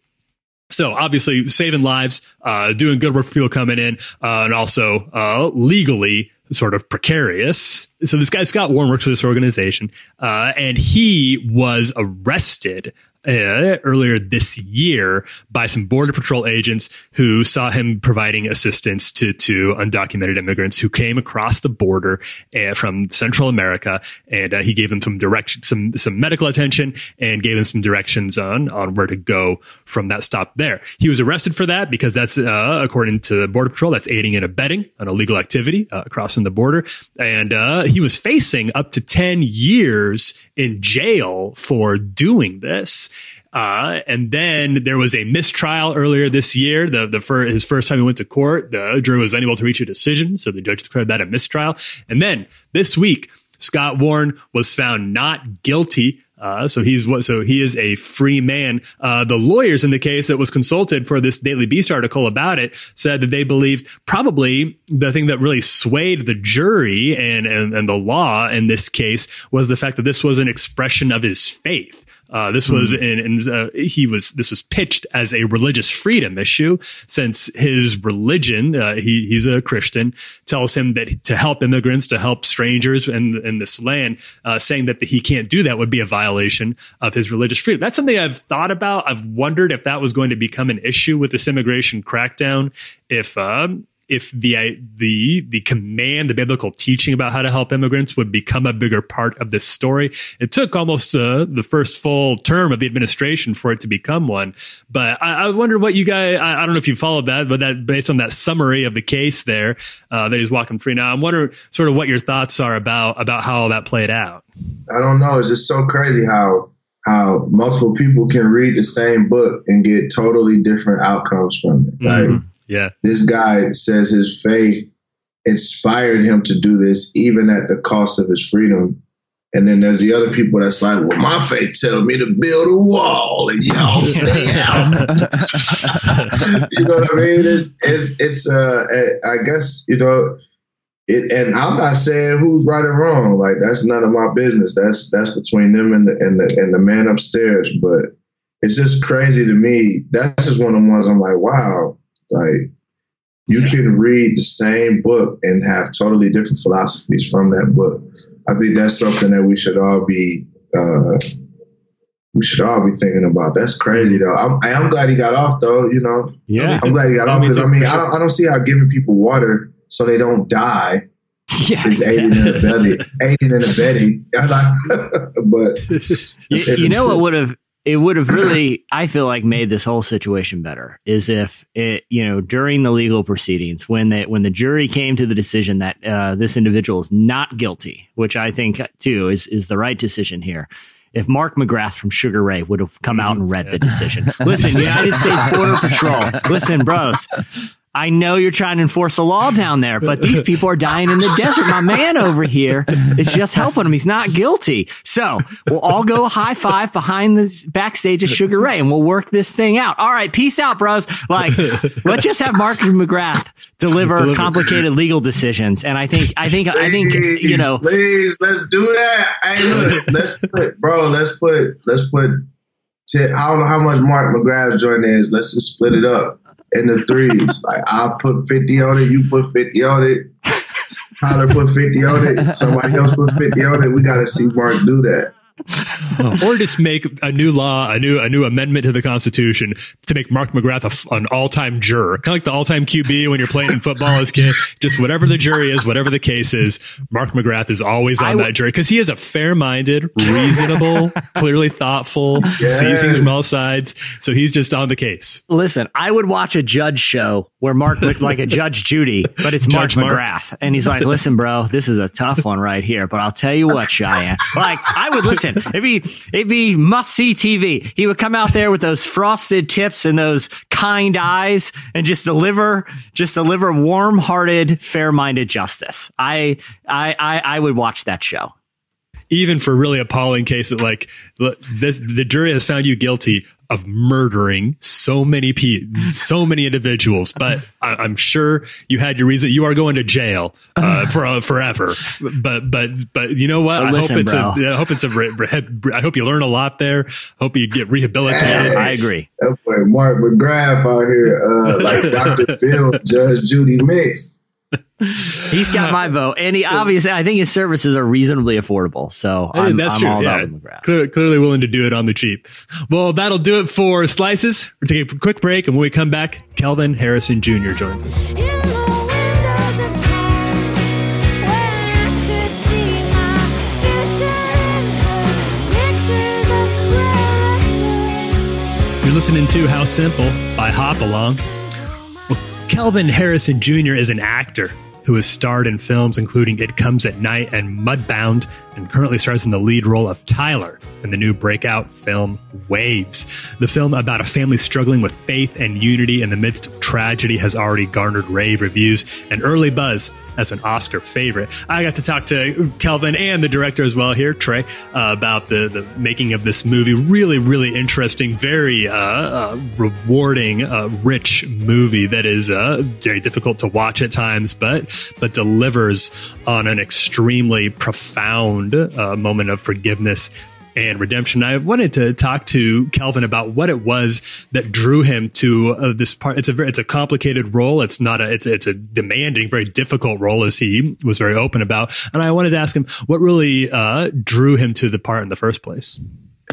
So obviously saving lives, uh, doing good work for people coming in, uh, and also uh, legally sort of precarious. So this guy Scott Warren works for this organization, uh, and he was arrested. Uh, earlier this year by some border patrol agents who saw him providing assistance to to undocumented immigrants who came across the border uh, from Central America, and uh, he gave them some direction, some some medical attention, and gave them some directions on on where to go from that stop there. He was arrested for that because that's uh, according to the border patrol, that's aiding and abetting an illegal activity uh, crossing the border, and uh, he was facing up to ten years in jail for doing this. Uh, and then there was a mistrial earlier this year. The the fir- his first time he went to court, the jury was unable to reach a decision, so the judge declared that a mistrial. And then this week, Scott Warren was found not guilty. Uh, so he's what? So he is a free man. Uh, the lawyers in the case that was consulted for this Daily Beast article about it said that they believed probably the thing that really swayed the jury and and, and the law in this case was the fact that this was an expression of his faith. Uh, this was in, in uh, he was this was pitched as a religious freedom issue since his religion uh, he he's a Christian tells him that to help immigrants to help strangers in in this land uh, saying that he can't do that would be a violation of his religious freedom. That's something I've thought about. I've wondered if that was going to become an issue with this immigration crackdown if um, if the the the command, the biblical teaching about how to help immigrants would become a bigger part of this story. It took almost uh, the first full term of the administration for it to become one. But I, I wonder what you guys. I, I, don't know if you followed that, but that based on that summary of the case there uh, that he's walking free now. I'm wondering sort of what your thoughts are about about how all that played out. I don't know. It's just so crazy how how multiple people can read the same book and get totally different outcomes from it. Mm-hmm. Yeah. This guy says his faith inspired him to do this, even at the cost of his freedom. And then there's the other people that's like, well, my faith tells me to build a wall and y'all *laughs* stay out. *laughs* you know what I mean? It's, it's, it's uh, I guess, you know, it, and I'm not saying who's right or wrong. Like that's none of my business. That's, that's between them and the, and the, and the man upstairs. But it's just crazy to me. That's just one of the ones I'm like, wow, like you can read the same book and have totally different philosophies from that book. I think that's something that we should all be uh, we should all be thinking about. That's crazy though. I'm I'm glad he got off though. You know. Yeah. I'm glad he got off because I mean I don't I don't see how giving people water so they don't die. *laughs* Yeah, is exactly. aiding and abetting, aiding and abetting. but *laughs* you, you know what would have it would have really, *clears throat* I feel like, made this whole situation better. Is if it, you know, during the legal proceedings, when the when the jury came to the decision that uh, this individual is not guilty, which I think too is is the right decision here. If Mark McGrath from Sugar Ray would have come out and read the decision, listen, United States Border Patrol, listen, bros, I know you're trying to enforce a law down there, but these people are dying in the desert. My man over here is just helping him. He's not guilty. So we'll all go high five behind the backstage of Sugar Ray and we'll work this thing out. All right. Peace out, bros. Like, let's just have Mark McGrath deliver, deliver, complicated legal decisions. And I think, I think, I think, you know, please let's do that. Hey, look, let's put, bro, let's put, let's put, I don't know how much Mark McGrath's joint is. Let's just split it up in the threes. like I'll put 50 on it, you put 50 on it. Tyler put 50 on it. Somebody else put 50 on it. We got to see Mark do that. *laughs* or just make a new law, a new a new amendment to the Constitution to make Mark McGrath a, an all time juror, kind of like the all time QB when you're playing football as kid. Just whatever the jury is, whatever the case is, Mark McGrath is always on w- that jury because he is a fair minded, reasonable, *laughs* clearly thoughtful, yes. sees things from all sides. So he's just on the case. Listen, I would watch a judge show where Mark looked like a Judge Judy, but it's Mark McGrath, and he's like, "Listen, bro, this is a tough one right here, but I'll tell you what, Cheyenne, like I would listen." listen, it'd be it'd be must see TV. He would come out there with those frosted tips and those kind eyes, and just deliver just deliver warm hearted, fair minded justice. I, I I I would watch that show even for really appalling cases like this, the jury has found you guilty of murdering so many people, so many individuals. But I, am sure you had your reason. You are going to jail uh, for uh, forever. But but but you know what? listen, I hope it's bro. a. I hope it's a. Re, re, I hope you learn a lot there. Hope you get rehabilitated. Hey, I agree. That boy Mark McGrath out here, uh, like Doctor Phil, Judge Judy Mix. He's got my vote, and he *laughs* obviously, I think his services are reasonably affordable. So I'm, that's I'm true. all yeah. about McGrath. Clearly, clearly willing to do it on the cheap. Well, that'll do it for slices. We're taking a quick break, and when we come back, Kelvin Harrison Jr. joins us. You're listening to How Simple by Hop Along. Well, Kelvin Harrison Jr. is an actor who has starred in films including It Comes at Night and Mudbound, and currently stars in the lead role of Tyler in the new breakout film Waves. The film about a family struggling with faith and unity in the midst of tragedy has already garnered rave reviews and early buzz as an Oscar favorite. I got to talk to Kelvin and the director as well here, Trey, uh, about the, the making of this movie. Really, really interesting, very uh, uh, rewarding, uh, rich movie that is uh, very difficult to watch at times, but but delivers on an extremely profound uh, moment of forgiveness and redemption. I wanted to talk to Kelvin about what it was that drew him to uh, this part. It's a very, it's a complicated role. It's not a it's it's a demanding, very difficult role, as he was very open about. And I wanted to ask him what really uh, drew him to the part in the first place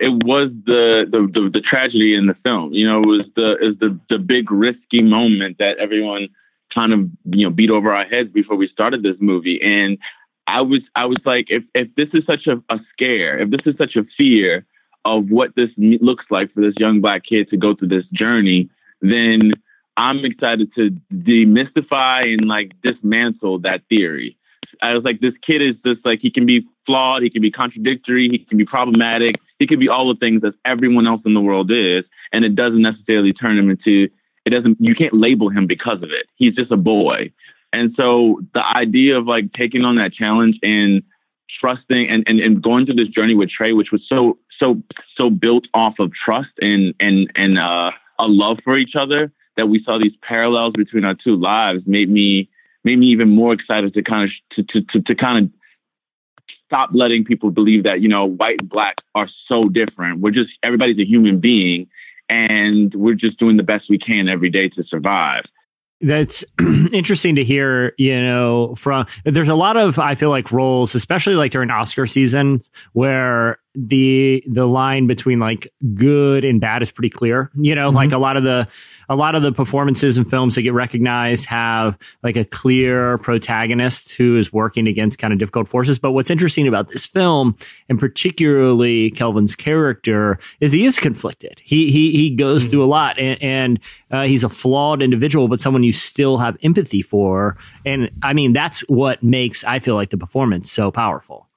it was the, the, the the tragedy in the film. You know, it was the is the the big risky moment that everyone kind of you know beat over our heads before we started this movie. And I was I was like, if if this is such a, a scare, if this is such a fear of what this looks like for this young black kid to go through this journey, then I'm excited to demystify and like dismantle that theory. I was like, this kid is just like he can be flawed, he can be contradictory, he can be problematic, he can be all the things that everyone else in the world is, and it doesn't necessarily turn him into it doesn't you can't label him because of it. He's just a boy. And so the idea of like taking on that challenge and trusting and, and, and going through this journey with Trey, which was so so so built off of trust and and and uh, a love for each other, that we saw these parallels between our two lives, made me made me even more excited to kind of to to to, to kind of stop letting people believe that you know white and black are so different. We're just everybody's a human being, and we're just doing the best we can every day to survive that's *clears throat* interesting to hear you know from there's a lot of i feel like roles especially like during oscar season where the the line between like good and bad is pretty clear you know? Mm-hmm. like a lot of the a lot of the performances and films that get recognized have like a clear protagonist who is working against kind of difficult forces. But what's interesting about this film and particularly kelvin's character is he is conflicted. He he he goes mm-hmm. through a lot and, and uh, he's a flawed individual but someone you still have empathy for. And i mean that's what makes i feel like the performance so powerful.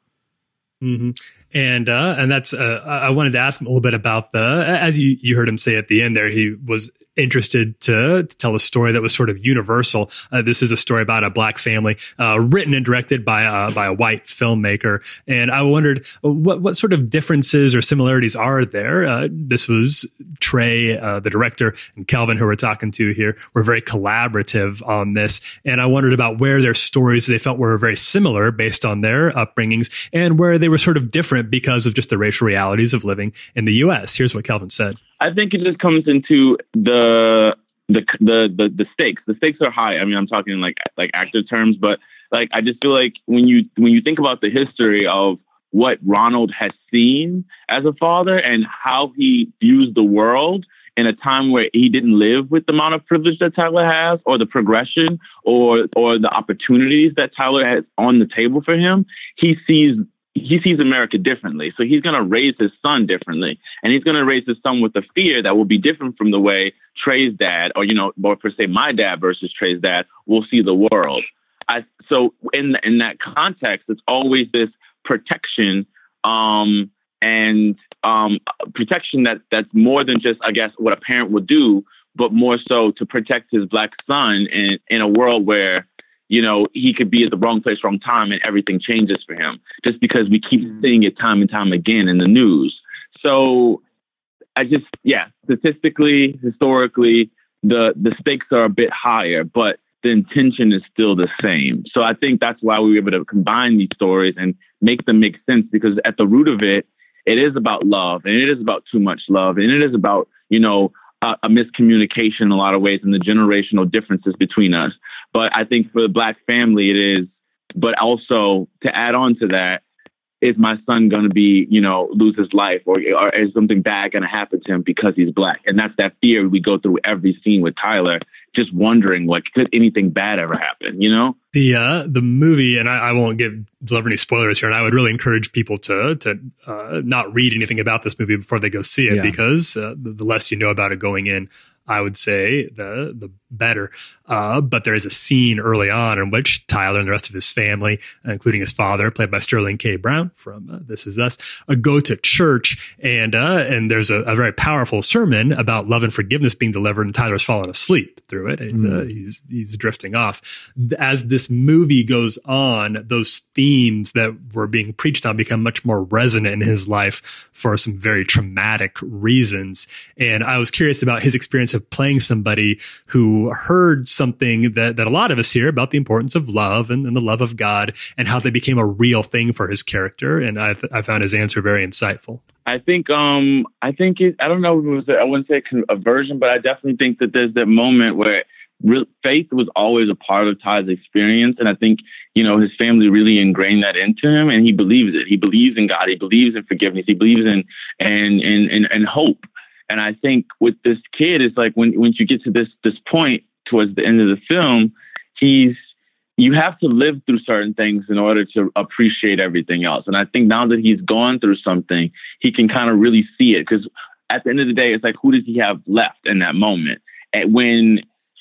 Mm-hmm and uh, and that's uh, I wanted to ask him a little bit about the as you you heard him say at the end there he was interested to, to, tell a story that was sort of universal. Uh, this is a story about a black family, uh, written and directed by uh, by a white filmmaker. And I wondered uh, what what sort of differences or similarities are there. Uh, this was Trey, uh, the director, and Kelvin, who we're talking to here, were very collaborative on this. And I wondered about where their stories they felt were very similar based on their upbringings, and where they were sort of different because of just the racial realities of living in the U.S. Here's what Kelvin said. I think it just comes into the the the the, the stakes. The stakes are high. I mean, I'm talking like like actor terms, but like I just feel like when you when you think about the history of what Ronald has seen as a father and how he views the world in a time where he didn't live with the amount of privilege that Tyler has or the progression or or the opportunities that Tyler has on the table for him, he sees he sees America differently. So he's going to raise his son differently. And he's going to raise his son with a fear that will be different from the way Trey's dad, or, you know, or per se, my dad versus Trey's dad will see the world. I, so in, in that context, it's always this protection um, and um, protection that that's more than just, I guess, what a parent would do, but more so to protect his black son in, in a world where you know, he could be at the wrong place, wrong time, and everything changes for him just because we keep mm-hmm. seeing it time and time again in the news. So I just, yeah, statistically, historically, the the stakes are a bit higher, but the intention is still the same. So I think that's why we were able to combine these stories and make them make sense because at the root of it, it is about love and it is about too much love and it is about, you know, a, miscommunication in a lot of ways and the generational differences between us. But I think for the black family, it is. But also to add on to that, is my son going to be, you know, lose his life or, or is something bad going to happen to him because he's black? And that's that fear we go through every scene with Tyler, just wondering, like, could anything bad ever happen, you know? The uh, the movie, and I, I won't give deliver any spoilers here, and I would really encourage people to to uh, not read anything about this movie before they go see it yeah. because uh, the, the less you know about it going in, I would say the the better. Uh, but there is a scene early on in which Tyler and the rest of his family, including his father, played by Sterling K. Brown from uh, This Is Us, uh, go to church, and uh, and there's a, a, very powerful sermon about love and forgiveness being delivered, and Tyler's fallen asleep through it. He's, mm. he's, he's drifting off. As this movie goes on, those themes that were being preached on become much more resonant in his life for some very traumatic reasons. And I was curious about his experience of playing somebody who heard something that, that a lot of us hear about the importance of love and, and the love of God and how they became a real thing for his character. And I, th- I found his answer very insightful. I think um I think it I don't know if it was a, I wouldn't say a version, but I definitely think that there's that moment where faith was always a part of Ty's experience, and I think you know his family really ingrained that into him, and he believes it. He believes in God. He believes in forgiveness. He believes in and and and, and hope. And I think with this kid, it's like when once you get to this this point towards the end of the film, he's you have to live through certain things in order to appreciate everything else. And I think now that he's gone through something, he can kind of really see it. Because at the end of the day, it's like, who does he have left in that moment? And when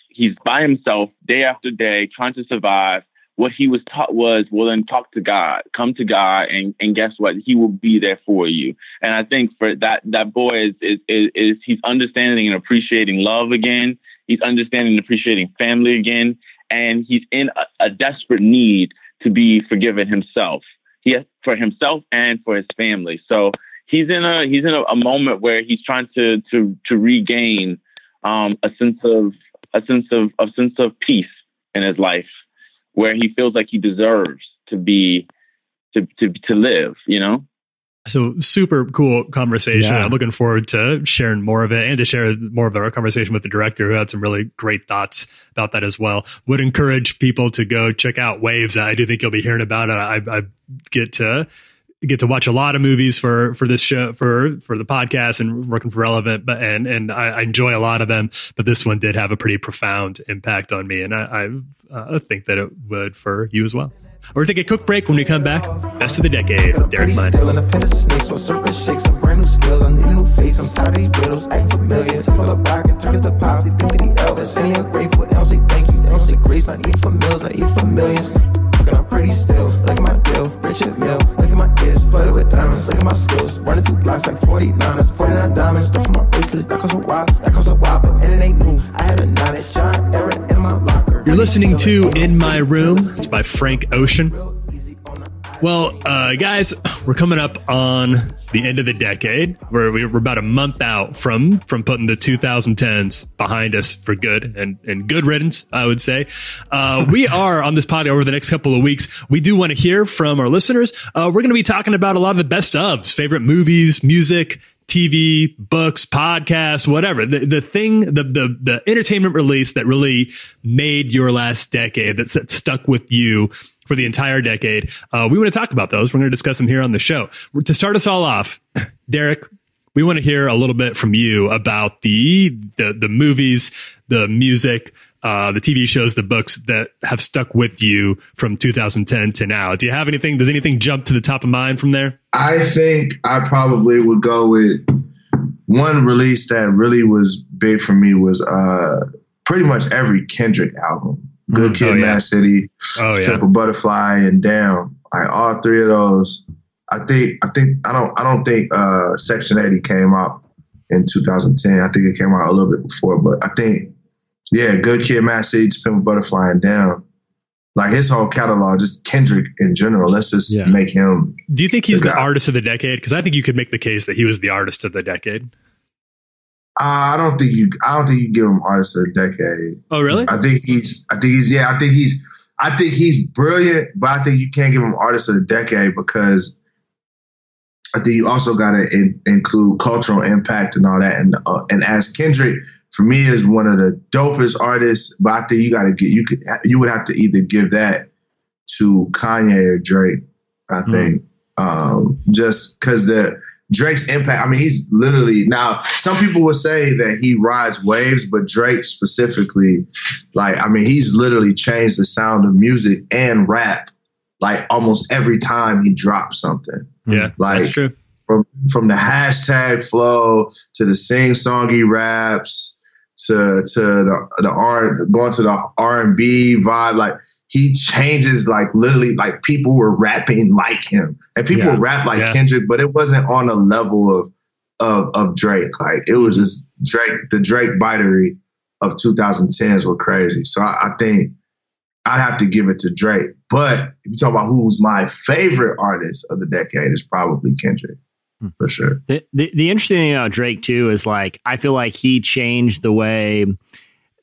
he's by himself day after day trying to survive, what he was taught was, well, then talk to God, come to God, and, and guess what? He will be there for you. And I think for that, that boy is, is, is, is he's understanding and appreciating love again. He's understanding and appreciating family again and he's in a, a desperate need to be forgiven himself. He has, for himself and for his family. So he's in a he's in a, a moment where he's trying to to to regain um, a sense of a sense of a sense of peace in his life, where he feels like he deserves to be to to to live. You know. So super cool conversation. Yeah. I'm looking forward to sharing more of it and to share more of our conversation with the director who had some really great thoughts about that as well. Would encourage people to go check out Waves. I do think you'll be hearing about it. I, I get to get to watch a lot of movies for for this show for for the podcast and working for relevant but and and I, I enjoy a lot of them but this one did have a pretty profound impact on me and i i uh, think that it would for you as well we're gonna take a quick break when we come back best of the decade with derek Munn. Still in a of snakes, serpent shakes, some brand new skills. I need a new face. I'm tired of these riddles, acting familiar. Rock and turn it to pop. They think that he Elvis, and he ungrateful. They don't say thank you, don't say grace. I eat for meals, I eat for millions. I'm pretty still. Look at my deal, Richard Mille. Look at my flooded with diamonds. Look at my skills, running through blocks like 49. That's 49 diamonds. Stuff from my bracelet, that a while. That a while, but and it ain't new. I had a John. You're listening to In My Room. It's by Frank Ocean. Well, uh, guys, we're coming up on the end of the decade. We're, we're about a month out from from putting the 2010s behind us for good and, and good riddance, I would say. Uh, we *laughs* are on this pod over the next couple of weeks. We do want to hear from our listeners. Uh, we're going to be talking about a lot of the best ofs, favorite movies, music, TV, books, podcasts, whatever. The, the thing, the, the, the entertainment release that really made your last decade, that, that stuck with you for the entire decade. Uh, we want to talk about those. We're going to discuss them here on the show. To start us all off, *clears throat* Derek, we want to hear a little bit from you about the the, the movies, the music, uh, the TV shows, the books that have stuck with you from 2010 to now. Do you have anything? Does anything jump to the top of mind from there? I think I probably would go with one release that really was big for me was uh, pretty much every Kendrick album. Good Mm, Kid, oh, yeah. Mad City, Oh, yeah. Triple Butterfly, and Damn. Like all three of those. I think I think I don't I don't think uh, Section 80 came out in 2010. I think it came out a little bit before, but I think yeah, Good Kid, Mad City, To Pimp Butterfly, and Damn. Like his whole catalog, just Kendrick in general. Let's just Yeah. make him Do you think he's The the artist of the decade? Because I think you could make the case that he was the artist of the decade. Uh, I don't think you. I don't think you give him artist of the decade. Oh, really? I think he's. I think he's. Yeah, I think he's. I think he's brilliant, but I think you can't give him artist of the decade because I think you also got to in, include cultural impact and all that. And uh, and as Kendrick, for me, is one of the dopest artists. But I think you got to get. You could. You would have to either give that to Kanye or Drake. I think um, just because the Drake's impact. I mean, he's literally now. Some people would say that he rides waves, but Drake specifically, like, I mean, he's literally changed the sound of music and rap, like almost every time he drops something. yeah, Like that's true. from from the hashtag flow to the sing songy raps to to the the R going to the R and B vibe, like. He changes like literally like people were rapping like him and people Yeah. rap like Yeah. Kendrick, but it wasn't on a level of of of Drake. Like it was just Drake, the Drake bitery of 2010s were crazy. So I, I think I'd have to give it to Drake. But if you talk about who's my favorite artist of the decade, it's probably Kendrick Mm. for sure. The, the the interesting thing about Drake too is like I feel like he changed the way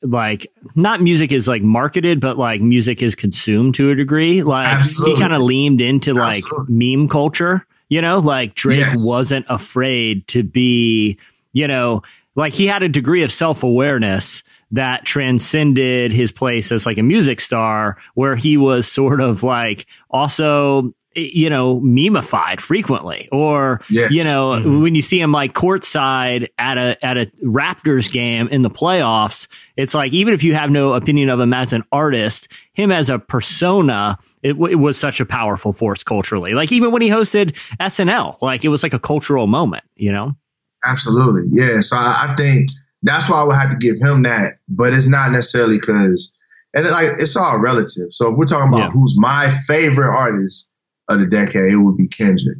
like not music is like marketed, but like music is consumed to a degree. Like Absolutely. he kind of leaned into like Absolutely. meme culture You know, like Drake Yes. wasn't afraid to be, you know, like he had a degree of self awareness that transcended his place as like a music star, where he was sort of like also, Eh, you know, memeified frequently, or Yes. you know, mm-hmm. when you see him like courtside at a at a Raptors game in the playoffs, it's like even if you have no opinion of him as an artist, him as a persona, it, w- it was such a powerful force culturally. Like even when he hosted SNL, like it was like a cultural moment, you know. Absolutely. Yeah. So I, I think that's why I would have to give him that, but it's not necessarily because, and it, like it's all relative. So if we're talking about Yeah. who's my favorite artist of the decade, it would be Kendrick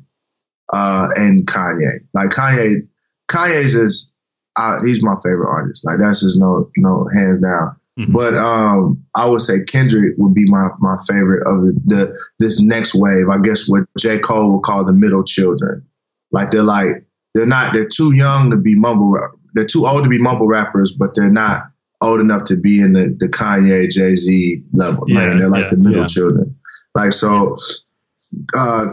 uh, and Kanye. Like Kanye, Kanye's just uh, he's my favorite artist. Like that's just no no hands down. Mhm. But um, I would say Kendrick would be my my favorite of the, the this next wave. I guess what J Cole would call the middle children. Like they're like they're not they're too young to be mumble they're too old to be mumble rappers, but they're not old enough to be in the, the Kanye Jay Z level. Yeah, man, they're like yeah, the middle yeah. children. Like so, uh,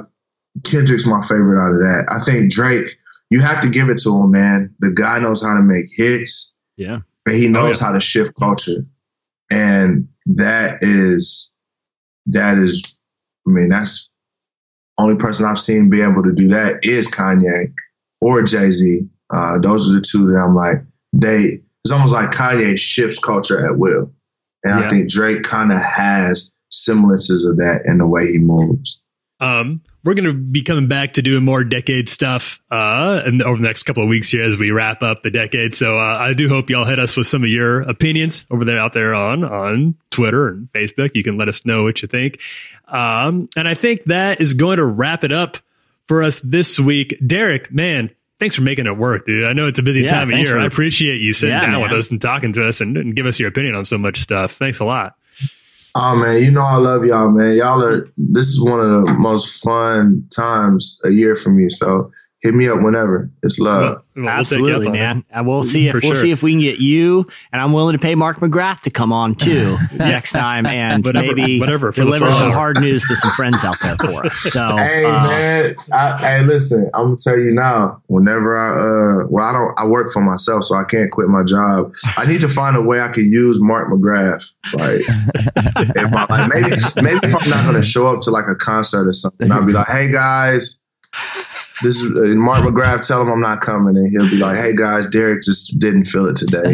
Kendrick's my favorite out of that. I think Drake. You have to give it to him, man. The guy knows how to make hits. Yeah. and he knows yeah. how to shift culture, and that is that is. I mean, that's only person I've seen be able to do that is Kanye or Jay Z. Uh, those are the two that I'm like they. It's almost like Kanye shifts culture at will, and Yeah. I think Drake kind of has semblances of that in the way he moves. Um, we're going to be coming back to doing more decade stuff uh, and over the next couple of weeks here as we wrap up the decade. So uh, I do hope y'all hit us with some of your opinions over there out there on on Twitter and Facebook. You can let us know what you think. Um, and I think that is going to wrap it up for us this week. Derek, man. Thanks for making it work, dude. I know it's a busy Yeah, time of year. for- I appreciate you sitting Yeah, down with us and talking to us and, and give us your opinion on so much stuff. Thanks a lot. Oh man, you know I love y'all, man. Y'all are. This is one of the most fun times a year for me. So hit me up whenever. It's love. Well, we'll take you Absolutely, on it. man. And we'll see if For we'll sure. see if we can get you. And I'm willing to pay Mark McGrath to come on too *laughs* next time and Whatever- maybe whatever deliver some hard news to some friends out there for us. So, *laughs* Hey uh, man, I, hey listen, I'm gonna tell you now. Whenever I uh, well, I don't. I work for myself, so I can't quit my job. I need to find a way I can use Mark McGrath. Like, *laughs* if I, like maybe maybe if I'm not gonna show up to like a concert or something, I'll be like, hey guys. This is uh, Mark McGrath. Tell him I'm not coming, and he'll be like, "Hey guys, Derek just didn't feel it today." *laughs* *laughs*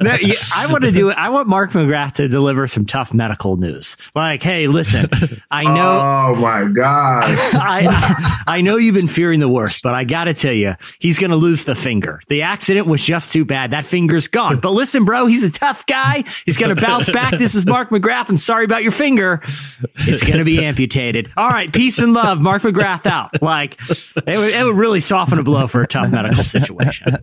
no, yeah, I want to do it. I want Mark McGrath to deliver some tough medical news. Like, hey, listen, I know. *laughs* Oh my god! I I know you've been fearing the worst, but I got to tell you, he's going to lose the finger. The accident was just too bad. That finger's gone. But listen, bro, he's a tough guy. He's going to bounce back. This is Mark McGrath. I'm sorry about your finger. It's going to be amputated. All right, peace and love. Mark McGrath out. Like it would, it would really soften a blow for a tough medical situation.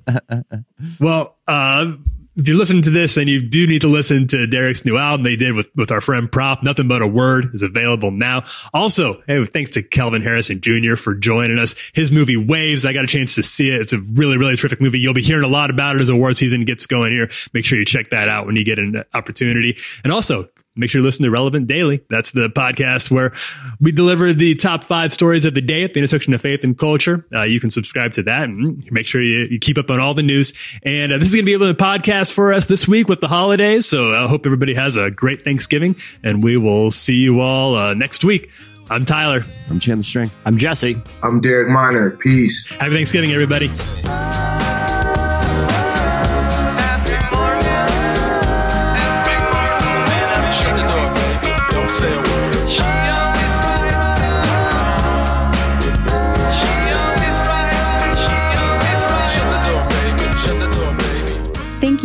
Well, uh, if you listen to this, then you do need to listen to Derek's new album they did with, with our friend Prop. Nothing but a word is available now. Also, hey, thanks to Kelvin Harrison Jr. for joining us. His movie Waves, I got a chance to see it. It's a really, really terrific movie. You'll be hearing a lot about it as award season gets going here. Make sure you check that out when you get an opportunity. And also, make sure you listen to Relevant Daily. That's the podcast where we deliver the top five stories of the day at the intersection of faith and culture. Uh, you can subscribe to that and make sure you, you keep up on all the news. And uh, this is going to be a little podcast for us this week with the holidays. So I hope everybody has a great Thanksgiving and we will see you all uh, next week. I'm Tyler. I'm Chandler Strange. I'm Jesse. I'm Derek Minor. Peace. Happy Thanksgiving, everybody.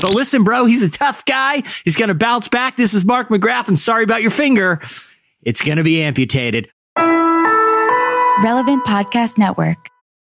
But listen, bro, he's a tough guy. He's going to bounce back. This is Mark McGrath. I'm sorry about your finger. It's going to be amputated. Relevant Podcast Network.